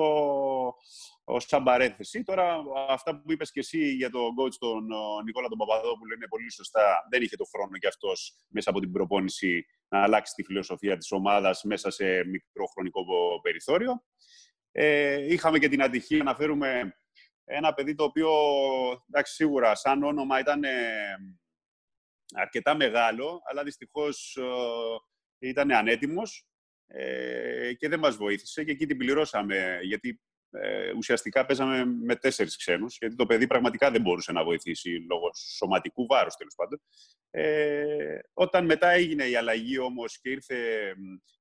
ω σαν παρέθεση. Τώρα, αυτά που είπες και εσύ για τον coach τον Νικόλα τον Παπαδόπουλο είναι πολύ σωστά. Δεν είχε το χρόνο κι αυτός μέσα από την προπόνηση να αλλάξει τη φιλοσοφία της ομάδας μέσα σε μικρό χρονικό περιθώριο. Ε, είχαμε και την ατυχία να φέρουμε ένα παιδί το οποίο, εντάξει, σίγουρα σαν όνομα ήταν αρκετά μεγάλο, αλλά δυστυχώς ε, ήταν ανέτοιμος ε, και δεν μας βοήθησε και εκεί την πληρώσαμε, γιατί ε, ουσιαστικά παίζαμε με τέσσερις ξένους, γιατί το παιδί πραγματικά δεν μπορούσε να βοηθήσει λόγω σωματικού βάρους, τέλος πάντων. Ε, όταν μετά έγινε η αλλαγή όμως και ήρθε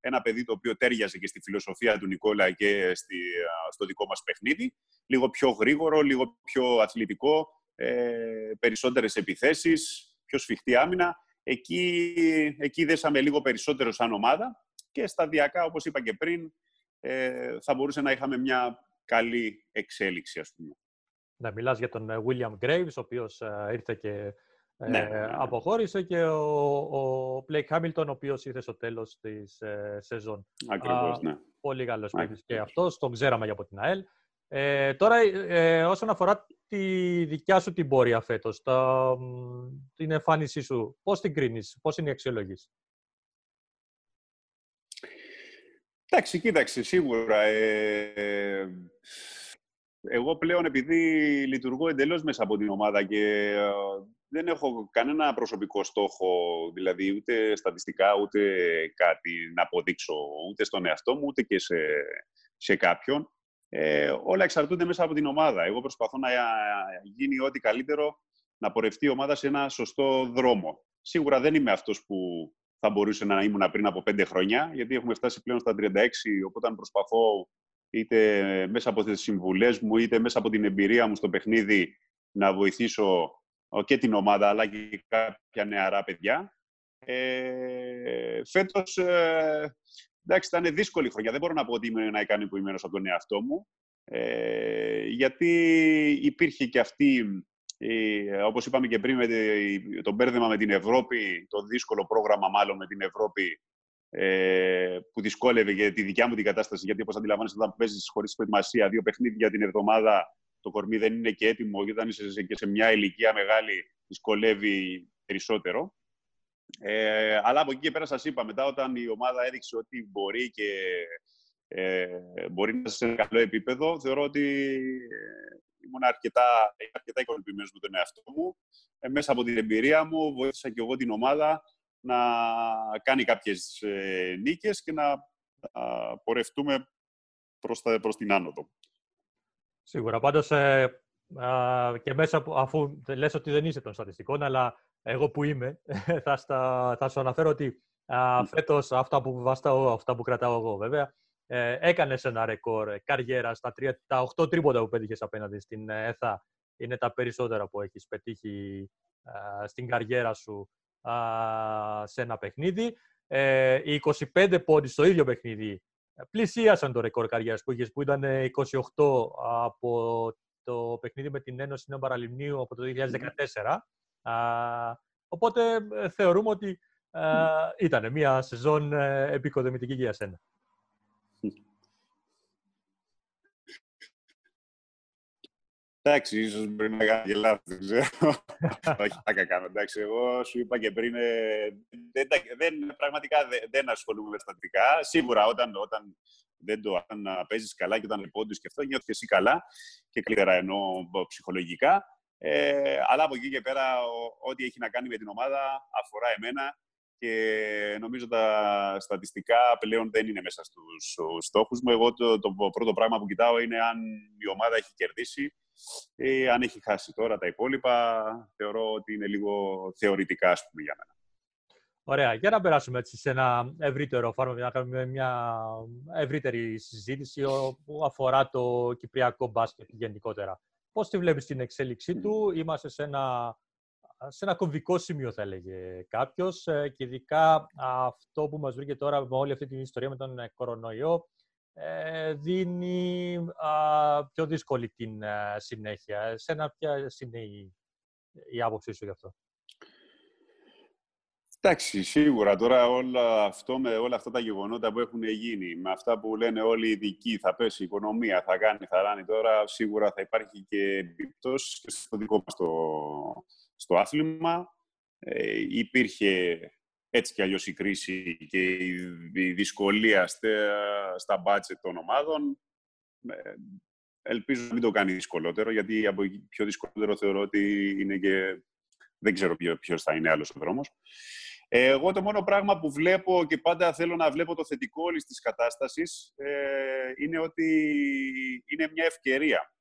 ένα παιδί το οποίο τέριαζε και στη φιλοσοφία του Νικόλα και στη, στο δικό μας παιχνίδι, λίγο πιο γρήγορο, λίγο πιο αθλητικό, ε, περισσότερες επιθέσεις, πιο σφιχτή άμυνα. Εκεί, εκεί δέσαμε λίγο περισσότερο σαν ομάδα και σταδιακά, όπως είπα και πριν, ε, θα μπορούσε να είχαμε μια καλή εξέλιξη, ας πούμε. Ναι, μιλάς για τον ε, William Graves, ο οποίος ε, ήρθε και ε, Ναι, ναι, ναι. αποχώρησε και ο, ο Blake Hamilton, ο οποίος ήρθε στο τέλος της ε, σεζόν. Ακριβώς, Α, ναι. Πολύ καλός Ναι. παίκτης και αυτός, τον ξέραμε και από την ΑΕΛ. Ε, τώρα, ε, όσον αφορά τη δικιά σου την πορεία φέτος, τα, μ, την εμφάνισή σου, πώς την κρίνεις, πώς είναι η αξιολόγηση. Εντάξει, κοίταξε, σίγουρα. Ε, εγώ πλέον, επειδή λειτουργώ εντελώς μέσα από την ομάδα και ε, δεν έχω κανένα προσωπικό στόχο, δηλαδή ούτε στατιστικά, ούτε κάτι να αποδείξω, ούτε στον εαυτό μου, ούτε και σε, σε κάποιον. Ε, όλα εξαρτούνται μέσα από την ομάδα. Εγώ προσπαθώ να γίνει ό,τι καλύτερο, να πορευτεί η ομάδα σε ένα σωστό δρόμο. Σίγουρα δεν είμαι αυτός που θα μπορούσε να ήμουν πριν από πέντε χρόνια, γιατί έχουμε φτάσει πλέον στα 36, οπότε προσπαθώ είτε μέσα από τις συμβουλές μου, είτε μέσα από την εμπειρία μου στο παιχνίδι να βοηθήσω ε, και την ομάδα, αλλά και κάποια νεαρά παιδιά. Ε, φέτος, ε, εντάξει, ήταν δύσκολη χρονιά. Δεν μπορώ να πω ότι είμαι ένα ικανοποιημένος από τον εαυτό μου, ε, γιατί υπήρχε και αυτή ε, όπως είπαμε και πριν, με τη- το μπέρδεμα με την Ευρώπη, το δύσκολο πρόγραμμα μάλλον με την Ευρώπη, ε, που δυσκόλευε για τη δικιά μου την κατάσταση, γιατί όπως αντιλαμβάνεσαι όταν παίζεις χωρίς προετοιμασία δύο παιχνίδια την εβδομάδα, το κορμί δεν είναι και έτοιμο, και όταν είσαι σε- και σε μια ηλικία μεγάλη, δυσκολεύει περισσότερο. Ε, αλλά από εκεί και πέρα σας είπα, μετά όταν η ομάδα έδειξε ότι μπορεί και ε, μπορεί να είσαι σε ένα καλό επίπεδο, θεωρώ ότι ε, ήμουν αρκετά, αρκετά ικανοποιημένος με τον εαυτό μου. Ε, μέσα από την εμπειρία μου βοήθησα και εγώ την ομάδα να κάνει κάποιες ε, νίκες και να α, πορευτούμε προς, τα, προς την άνοδο. Σίγουρα. Πάντως, ε, α, και μέσα από, αφού λες ότι δεν είσαι των στατιστικών, αλλά εγώ που είμαι, θα, στα, θα σου αναφέρω ότι α, φέτος αυτά που, βαστάω, αυτά που κρατάω εγώ βέβαια, ε, έκανες ένα ρεκόρ ε, καριέρα στα τρία, τα 8 τρίποτα που πέτυχες απέναντι στην ε, ΕΘΑ. Είναι τα περισσότερα που έχεις πετύχει α, στην καριέρα σου α, σε ένα παιχνίδι. Ε, οι 25 πόντοι στο ίδιο παιχνίδι πλησίασαν το ρεκόρ καριέρας που είχες, που ήταν ε, 28 από το παιχνίδι με την Ένωση Νέων Παραλιμνίου από το 2014. Α, οπότε ε, θεωρούμε ότι ήταν μια σεζόν ε, επικοδομητική για σένα. Εντάξει, ίσως μπορεί να κάνει και λάθος, δεν ξέρω. Όχι, θα κάνω. Εντάξει, εγώ σου είπα και πριν, ε, δεν, τα- δεν, πραγματικά δεν, δεν ασχολούμαι με στατικά. Σίγουρα όταν, όταν δεν το αν παίζεις καλά και όταν πόντου και αυτό, νιώθεις και εσύ καλά και καλύτερα εννοώ μπο- ψυχολογικά. Ε, αλλά από εκεί και πέρα, ο- ό,τι έχει να κάνει με την ομάδα αφορά εμένα και νομίζω τα στατιστικά πλέον δεν είναι μέσα στους, στους στόχους μου. Εγώ το, το πρώτο πράγμα που κοιτάω είναι αν η ομάδα έχει κερδίσει ή αν έχει χάσει. Τώρα τα υπόλοιπα θεωρώ ότι είναι λίγο θεωρητικά, ας πούμε, για μένα. Ωραία. Για να περάσουμε έτσι σε ένα ευρύτερο φάρμακο, να κάνουμε μια ευρύτερη συζήτηση ο- που αφορά το κυπριακό μπάσκετ γενικότερα. Πώς τη βλέπεις την εξέλιξή του, είμαστε σε ένα, σε ένα κομβικό σημείο θα έλεγε κάποιος και ειδικά αυτό που μας βρήκε τώρα με όλη αυτή την ιστορία με τον ε, κορονοϊό ε, δίνει α, πιο δύσκολη την ε, συνέχεια. Σένα ποια είναι η, η άποψή σου γι' αυτό; Εντάξει, σίγουρα τώρα όλα, αυτό, με όλα αυτά τα γεγονότα που έχουν γίνει, με αυτά που λένε όλοι οι ειδικοί, θα πέσει η οικονομία, θα κάνει, θα ράνει τώρα, σίγουρα θα υπάρχει και επιπτώσεις και στο δικό μας το, στο άθλημα. Ε, υπήρχε έτσι κι αλλιώς η κρίση και η, η δυσκολία στα, στα budget των ομάδων. Ε, ελπίζω να μην το κάνει δυσκολότερο, γιατί από εκεί πιο δυσκολότερο θεωρώ ότι είναι και... Δεν ξέρω ποιο, ποιος θα είναι άλλος ο δρόμος. Ε, Εγώ το μόνο πράγμα που βλέπω και πάντα θέλω να βλέπω το θετικό όλης της κατάστασης ε, είναι ότι είναι μια ευκαιρία.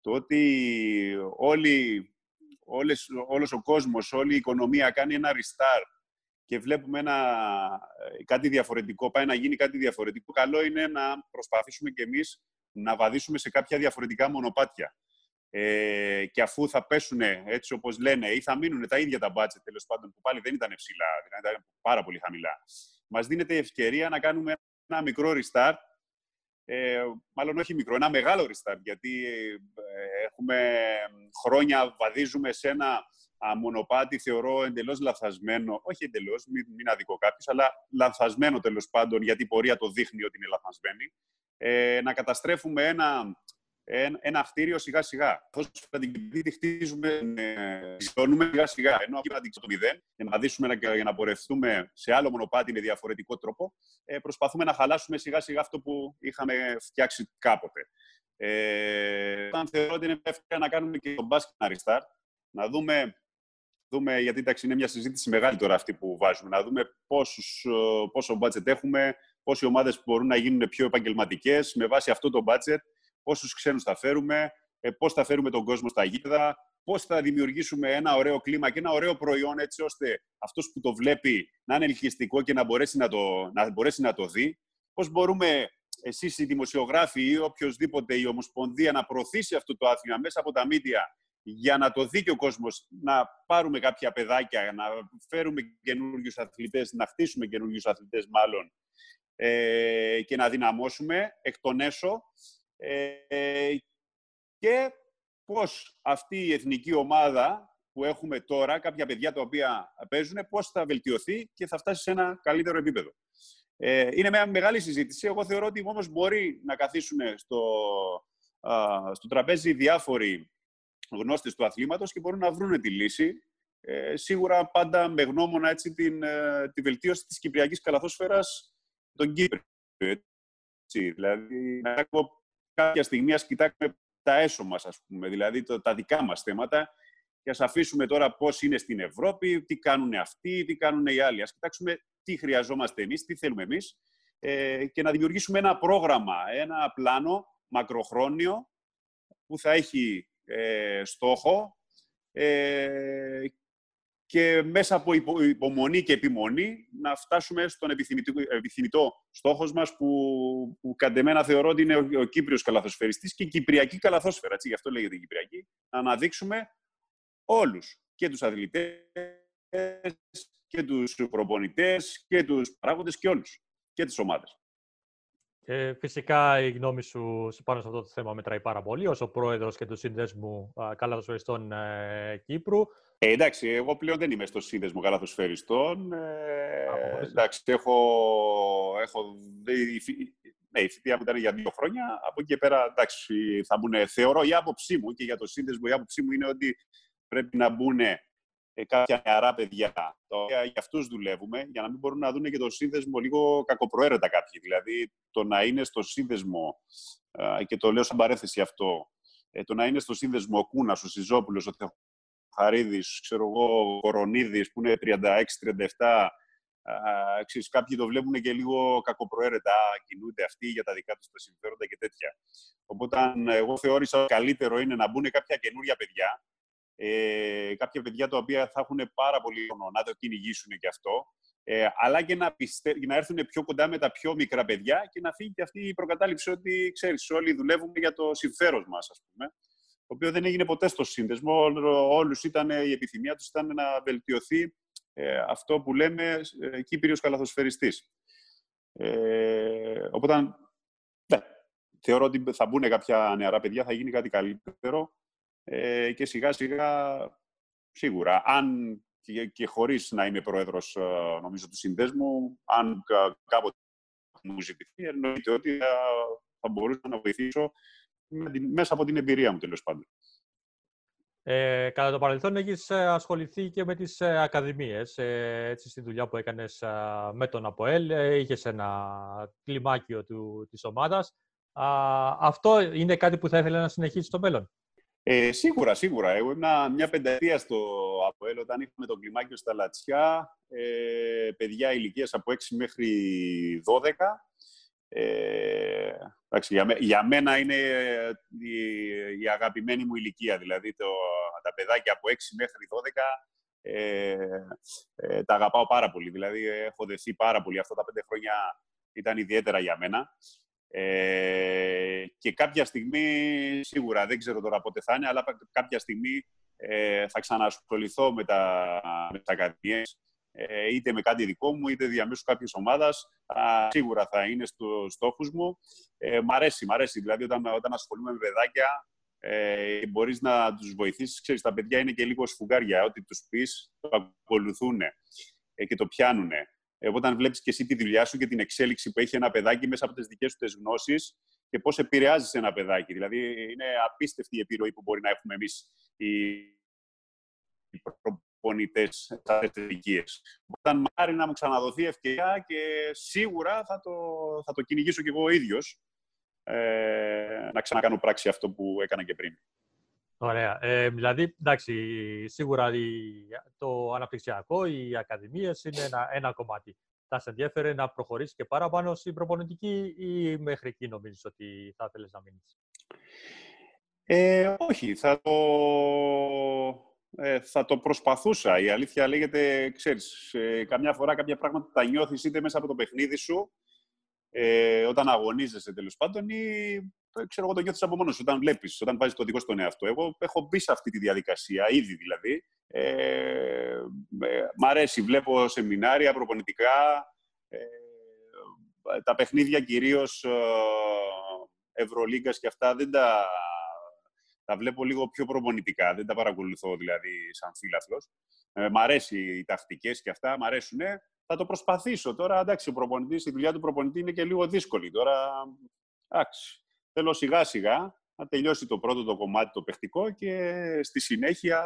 Το ότι όλοι, όλες, όλος ο κόσμος, όλη η οικονομία κάνει ένα restart και βλέπουμε ένα, ε, κάτι διαφορετικό, πάει να γίνει κάτι διαφορετικό, καλό είναι να προσπαθήσουμε κι εμείς να βαδίσουμε σε κάποια διαφορετικά μονοπάτια. Ε, και αφού θα πέσουν έτσι όπως λένε ή θα μείνουν τα ίδια τα budget τέλος πάντων που πάλι δεν ήταν ψηλά, δηλαδή ήταν πάρα πολύ χαμηλά, μας δίνεται η ευκαιρία να κάνουμε ένα μικρό restart ε, μάλλον όχι μικρό, ένα μεγάλο restart, γιατί ε, έχουμε χρόνια, βαδίζουμε σε ένα α, μονοπάτι, θεωρώ εντελώς λαθασμένο, όχι εντελώς, μην, μην αδικό κάποιος, αλλά λαθασμένο τέλος πάντων, γιατί η πορεία το δείχνει ότι είναι λαθασμένη, ε, να καταστρέφουμε ένα ένα κτίριο σιγά σιγά. Όσο την τη χτίζουμε, ζώνουμε σιγά σιγά. Ενώ από να το μηδέν, για να δείσουμε για να πορευτούμε σε άλλο μονοπάτι με διαφορετικό τρόπο, ε, προσπαθούμε να χαλάσουμε σιγά σιγά αυτό που είχαμε φτιάξει κάποτε. Ε, όταν θεωρώ ότι είναι ευκαιρία να κάνουμε και τον μπάσκετ να restart, να δούμε, δούμε γιατί εντάξει, είναι μια συζήτηση μεγάλη τώρα αυτή που βάζουμε, να δούμε πόσους, πόσο budget έχουμε, πόσοι ομάδες μπορούν να γίνουν πιο επαγγελματικές με βάση αυτό το budget πόσους ξένους θα φέρουμε, ε, πώς θα φέρουμε τον κόσμο στα γήπεδα, πώς θα δημιουργήσουμε ένα ωραίο κλίμα και ένα ωραίο προϊόν έτσι ώστε αυτός που το βλέπει να είναι ελκυστικό και να μπορέσει να το, να μπορέσει να το δει. Πώς μπορούμε εσείς οι δημοσιογράφοι ή οποιοδήποτε η Ομοσπονδία να προωθήσει αυτό το άθλημα μέσα από τα μίντια για να το δει και ο κόσμος, να πάρουμε κάποια παιδάκια, να φέρουμε καινούριους αθλητές, να χτίσουμε καινούριους αθλητές μάλλον ε, και να δυναμώσουμε εκ των έσω ε, και πώς αυτή η εθνική ομάδα που έχουμε τώρα, κάποια παιδιά τα οποία παίζουν, πώς θα βελτιωθεί και θα φτάσει σε ένα καλύτερο επίπεδο. Ε, είναι μια μεγάλη συζήτηση. Εγώ θεωρώ ότι όμως μπορεί να καθίσουν στο, στο τραπέζι διάφοροι γνώστες του αθλήματος και μπορούν να βρουν τη λύση. Ε, σίγουρα πάντα με γνώμονα έτσι, την, ε, τη βελτίωση της κυπριακής καλαθόσφαιρας των Κύπρων. Δηλαδή, να κάποια στιγμή ας κοιτάξουμε τα έσω μας, ας πούμε, δηλαδή το, τα δικά μας θέματα και ας αφήσουμε τώρα πώς είναι στην Ευρώπη, τι κάνουν αυτοί, τι κάνουν οι άλλοι. Ας κοιτάξουμε τι χρειαζόμαστε εμείς, τι θέλουμε εμείς ε, και να δημιουργήσουμε ένα πρόγραμμα, ένα πλάνο μακροχρόνιο που θα έχει ε, στόχο ε, και μέσα από υπομονή και επιμονή να φτάσουμε στον επιθυμητό στόχος μας που, που κατ' εμένα θεωρώ ότι είναι ο, ο Κύπριος καλαθοσφαιριστής και η Κυπριακή καλαθόσφαιρα, έτσι, γι' αυτό λέγεται η Κυπριακή, να αναδείξουμε όλους, και τους αθλητές, και τους προπονητές, και τους παράγοντες και όλους, και τις ομάδες. Ε, φυσικά η γνώμη σου πάνω σε αυτό το θέμα μετράει πάρα πολύ ως ο πρόεδρος και του Σύνδεσμου Καλαθοσφαιριστών ε, Κύπρου. Ε, εντάξει, εγώ πλέον δεν είμαι στο σύνδεσμο καλαθοσφαιριστών. Ε, εντάξει, έχω, έχω ναι, η θητεία μου ήταν για δύο χρόνια. Από εκεί και πέρα, εντάξει, θα μπουν, θεωρώ η άποψή μου και για το σύνδεσμο, η άποψή μου είναι ότι πρέπει να μπουν ε, κάποια νεαρά παιδιά, τα οποία για αυτούς δουλεύουμε, για να μην μπορούν να δουν και το σύνδεσμο λίγο κακοπροαίρετα κάποιοι. Δηλαδή, το να είναι στο σύνδεσμο, και το λέω σαν παρέθεση αυτό, ε, το να είναι στο σύνδεσμο ο Κούνας, ο Σιζόπουλος, ο Χαρίδης, ξέρω εγώ, Κορονίδης, που είναι 36-37, ξέρεις, κάποιοι το βλέπουν και λίγο κακοπροαίρετα, κινούνται αυτοί για τα δικά τους τα συμφέροντα και τέτοια. Οπότε, εγώ θεώρησα καλύτερο είναι να μπουν κάποια καινούρια παιδιά, ε, κάποια παιδιά τα οποία θα έχουν πάρα πολύ χρόνο να το κυνηγήσουν και αυτό, ε, αλλά και να, πιστε... να έρθουν πιο κοντά με τα πιο μικρά παιδιά και να φύγει και αυτή η προκατάληψη ότι, ξέρεις, όλοι δουλεύουμε για το συμφέρον μας, ας πούμε το οποίο δεν έγινε ποτέ στο σύνδεσμο. Όλους ήταν, η επιθυμία τους ήταν να βελτιωθεί ε, αυτό που λέμε ε, Κύπριος καλαθοσφαιριστής. Ε, οπότε, ναι, θεωρώ ότι θα μπουν κάποια νεαρά παιδιά, θα γίνει κάτι καλύτερο ε, και σιγά σιγά σίγουρα, αν και, και χωρίς να είμαι πρόεδρος, ε, νομίζω, του συνδέσμου, αν κάποτε μου ζητηθεί, εννοείται ότι θα, θα μπορούσα να βοηθήσω μέσα από την εμπειρία μου, τέλος πάντων. Ε, κατά το παρελθόν έχεις ε, ασχοληθεί και με τις ε, ακαδημίες, ε, έτσι στη δουλειά που έκανες με τον ΑΠΟΕΛ, είχες ένα κλιμάκιο του, της ομάδας. αυτό είναι κάτι που θα ήθελε να συνεχίσει στο μέλλον; Ε, σίγουρα, σίγουρα. Εγώ ήμουν μια πενταετία στο ΑΠΟΕΛ όταν είχαμε το κλιμάκιο στα Λατσιά, ε, παιδιά ηλικίας από 6 μέχρι 12 ε, για, για, μένα είναι η, η, αγαπημένη μου ηλικία, δηλαδή το, τα παιδάκια από 6 μέχρι 12 ε, ε, τα αγαπάω πάρα πολύ. Δηλαδή έχω δεθεί πάρα πολύ. Αυτά τα πέντε χρόνια ήταν ιδιαίτερα για μένα. Ε, και κάποια στιγμή, σίγουρα δεν ξέρω τώρα πότε θα είναι, αλλά κάποια στιγμή ε, θα ξανασχοληθώ με τα, με τα ακαδημίες, ε, είτε με κάτι δικό μου, είτε διαμέσου κάποιες ομάδας. σίγουρα θα είναι στο στόχους μου. Ε, μ' αρέσει, μ' αρέσει. Δηλαδή, όταν, όταν ασχολούμαι με παιδάκια, ε, μπορείς να τους βοηθήσεις. Ξέρεις, τα παιδιά είναι και λίγο σφουγγάρια. Ό,τι τους πεις, το ακολουθούν ε, και το πιάνουν. Ε, όταν βλέπεις και εσύ τη δουλειά σου και την εξέλιξη που έχει ένα παιδάκι μέσα από τις δικές του τις γνώσεις και πώς επηρεάζεις ένα παιδάκι. Δηλαδή, είναι απίστευτη η επιρροή που μπορεί να έχουμε εμείς οι, οι προπονητές σε αυτές τις ηλικίες. Όταν μάρει να μου ξαναδοθεί ευκαιρία και σίγουρα θα το, θα το κυνηγήσω κι εγώ ο ίδιος ε, να ξανακάνω πράξη αυτό που έκανα και πριν. Ωραία. Ε, δηλαδή, εντάξει, σίγουρα το αναπτυξιακό, οι ακαδημίες είναι ένα, ένα κομμάτι. Θα σε ενδιαφέρει να προχωρήσεις και παραπάνω στην προπονητική ή μέχρι εκεί νομίζεις ότι θα ήθελες να μείνεις; Ε, όχι, θα το, ε, θα το προσπαθούσα. Η αλήθεια λέγεται, ξέρεις, ε, καμιά φορά κάποια πράγματα τα νιώθεις είτε μέσα από το παιχνίδι σου, ε, όταν αγωνίζεσαι τέλος πάντων, ή ε, ξέρω εγώ το νιώθεις από μόνος σου, όταν βλέπεις, όταν βάζεις το δικό στον εαυτό. Εγώ έχω μπει σε αυτή τη διαδικασία, ήδη δηλαδή. Ε, μ' αρέσει, βλέπω σεμινάρια προπονητικά. Ε, τα παιχνίδια κυρίως ε, Ευρωλίγκας και αυτά δεν τα, τα βλέπω λίγο πιο προπονητικά. Δεν τα παρακολουθώ δηλαδή σαν φίλαθλος. Ε, μ' αρέσει οι τακτικές και αυτά, μ' αρέσουν θα το προσπαθήσω. Τώρα, εντάξει, ο προπονητής, η δουλειά του προπονητή είναι και λίγο δύσκολη. Τώρα, εντάξει, θέλω σιγά-σιγά να τελειώσει το πρώτο το κομμάτι το παιχτικό και στη συνέχεια,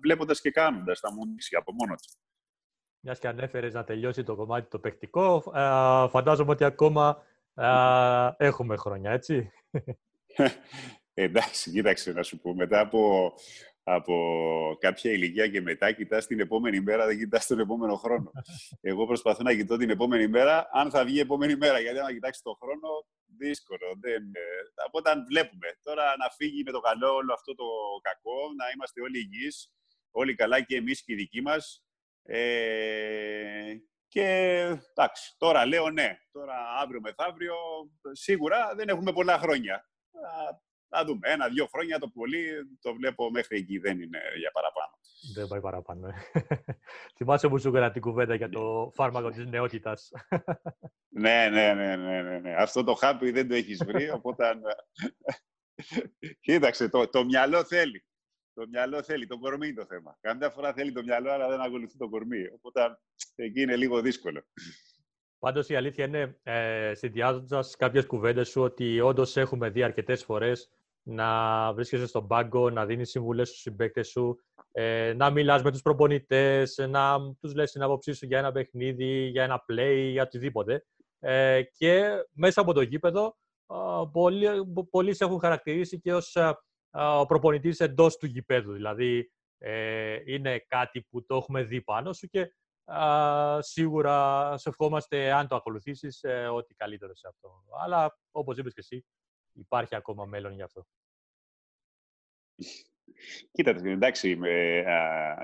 βλέποντας και κάνοντας, θα μου δείξει από μόνο του. Μιας και ανέφερες να τελειώσει το κομμάτι το παιχτικό, φαντάζομαι ότι ακόμα έχουμε χρόνια, έτσι. εντάξει, κοίταξε να σου πω. Μετά από από κάποια ηλικία και μετά κοιτάς την επόμενη μέρα, δεν κοιτάς τον επόμενο χρόνο. Εγώ προσπαθώ να κοιτώ την επόμενη μέρα, αν θα βγει η επόμενη μέρα. Γιατί αν κοιτάξεις τον χρόνο, δύσκολο. Δεν, από όταν βλέπουμε. Τώρα να φύγει με το καλό όλο αυτό το κακό, να είμαστε όλοι υγιείς, όλοι καλά και εμείς και οι δικοί μας. Ε, και εντάξει, τώρα λέω ναι. Τώρα αύριο μεθαύριο, σίγουρα δεν έχουμε πολλά χρόνια. Θα δούμε. Ένα-δύο χρόνια το πολύ το βλέπω μέχρι εκεί. Δεν είναι για παραπάνω. Δεν πάει παραπάνω. Ε. Θυμάσαι που σου έκανα την κουβέντα για το φάρμακο της νεότητας. ναι, ναι, ναι, ναι, ναι, ναι. Αυτό το χάπι δεν το έχεις βρει, οπότε... Κοίταξε, το, το μυαλό θέλει. Το μυαλό θέλει, το κορμί είναι το θέμα. Καμιά φορά θέλει το μυαλό, αλλά δεν ακολουθεί το κορμί. Οπότε εκεί είναι λίγο δύσκολο. Πάντως η αλήθεια είναι, ε, συνδυάζοντας κάποιες κουβέντες σου, ότι όντως έχουμε δει αρκετές φορές να βρίσκεσαι στον πάγκο, να δίνεις συμβουλές στους συμπαίκτες σου, ε, να μιλάς με τους προπονητές, να τους λες την άποψή σου για ένα παιχνίδι, για ένα play, για οτιδήποτε. Ε, και μέσα από το γήπεδο, πολλοί, πολλοί σε έχουν χαρακτηρίσει και ως προπονητής εντός του γήπεδου. Δηλαδή, ε, είναι κάτι που το έχουμε δει πάνω σου και σίγουρα σε ευχόμαστε, αν το ακολουθήσεις, ε, ό,τι καλύτερο σε αυτό. Αλλά, όπως είπες και εσύ, υπάρχει ακόμα μέλλον γι' αυτό. Κοίτατε, εντάξει,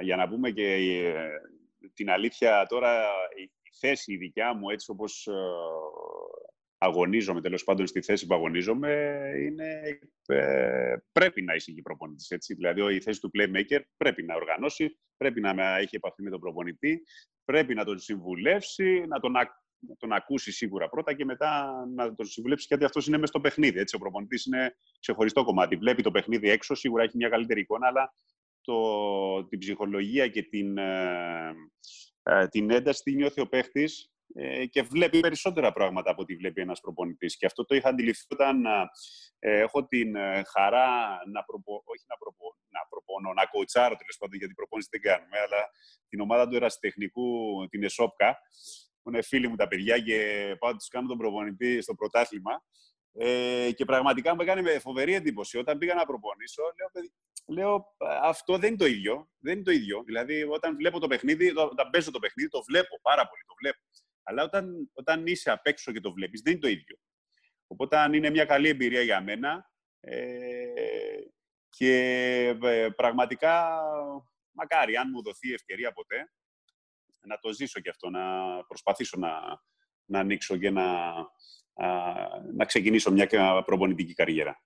για να πούμε και ε, την αλήθεια τώρα, η θέση η δικιά μου, έτσι όπως ε, αγωνίζομαι, τέλος πάντων στη θέση που αγωνίζομαι, είναι, ε, πρέπει να είσαι και προπονητής, έτσι. Δηλαδή, η θέση του playmaker πρέπει να οργανώσει, πρέπει να έχει επαφή με τον προπονητή, πρέπει να τον συμβουλεύσει, να τον, να τον ακούσει σίγουρα πρώτα και μετά να τον συμβουλεύσει γιατί αυτός είναι μέσα στο παιχνίδι. Έτσι. Ο προπονητής είναι ξεχωριστό κομμάτι. Βλέπει το παιχνίδι έξω, σίγουρα έχει μια καλύτερη εικόνα, αλλά το, την ψυχολογία και την, ε, ε, την ένταση τη νιώθει ο παίχτης ε, και βλέπει περισσότερα πράγματα από ό,τι βλέπει ένας προπονητής. Και αυτό το είχα αντιληφθεί όταν ε, έχω την ε, χαρά να, προπο, όχι να, προπο, να προπονώ, να κοουτσάρω τέλος πάντων, γιατί προπόνηση δεν κάνουμε, αλλά την ομάδα του ερασιτεχνικού, την ΕΣΟΠΚΑ, που είναι φίλοι μου τα παιδιά και πάω να τους κάνω τον προπονητή στο πρωτάθλημα. Ε, και πραγματικά μου έκανε φοβερή εντύπωση. Όταν πήγα να προπονήσω, λέω, λέω αυτό δεν είναι το ίδιο. Δεν είναι το ίδιο. Δηλαδή, όταν βλέπω το παιχνίδι, όταν παίζω το παιχνίδι, το βλέπω πάρα πολύ. Το βλέπω. Αλλά όταν, όταν είσαι απ' έξω και το βλέπεις, δεν είναι το ίδιο. Οπότε αν είναι μια καλή εμπειρία για μένα ε, και ε, πραγματικά μακάρι αν μου δοθεί ευκαιρία ποτέ να το ζήσω και αυτό, να προσπαθήσω να, να ανοίξω και ένα, να ξεκινήσω μια προπονητική καριέρα.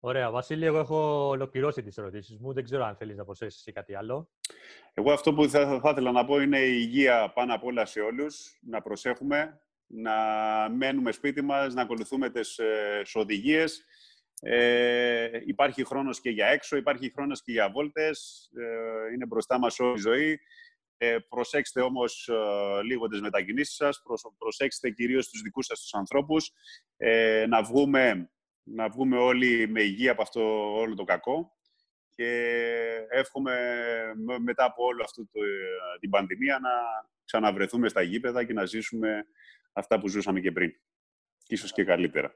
Ωραία. Βασίλη, εγώ έχω ολοκληρώσει τις ερωτήσεις μου. Δεν ξέρω αν θέλεις να προσθέσεις ή κάτι άλλο. Εγώ αυτό που θα, θα ήθελα να πω είναι η υγεία πάνω απ' όλα σε όλους. Να προσέχουμε, να μένουμε σπίτι μας, να ακολουθούμε τις ε, οδηγίες. Ε, υπάρχει χρόνος και για έξω, υπάρχει χρόνος και για βόλτες. Ε, είναι μπροστά μας όλη η ζωή. Ε, προσέξτε όμως ε, λίγο τις μετακινήσεις σας. προσέξτε κυρίως τους δικούς σας τους ανθρώπους. Ε, να βγούμε να βγούμε όλοι με υγεία από αυτό όλο το κακό και εύχομαι μετά από όλο αυτό το, την πανδημία να ξαναβρεθούμε στα γήπεδα και να ζήσουμε αυτά που ζούσαμε και πριν. Ίσως και καλύτερα.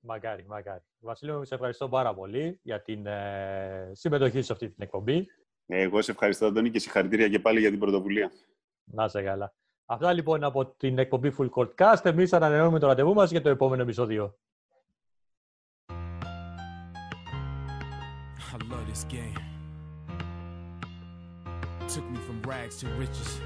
Μακάρι, μακάρι. Βασίλειο, σε ευχαριστώ πάρα πολύ για την ε, συμμετοχή σου σε αυτή την εκπομπή. Εγώ σε ευχαριστώ, Αντώνη, και συγχαρητήρια και πάλι για την πρωτοβουλία. Να σε καλά. Αυτά λοιπόν από την εκπομπή Full Court Cast. Εμείς ανανεώνουμε το ραντεβού μας για το επόμενο επεισόδιο. This game. Took me from rags to riches.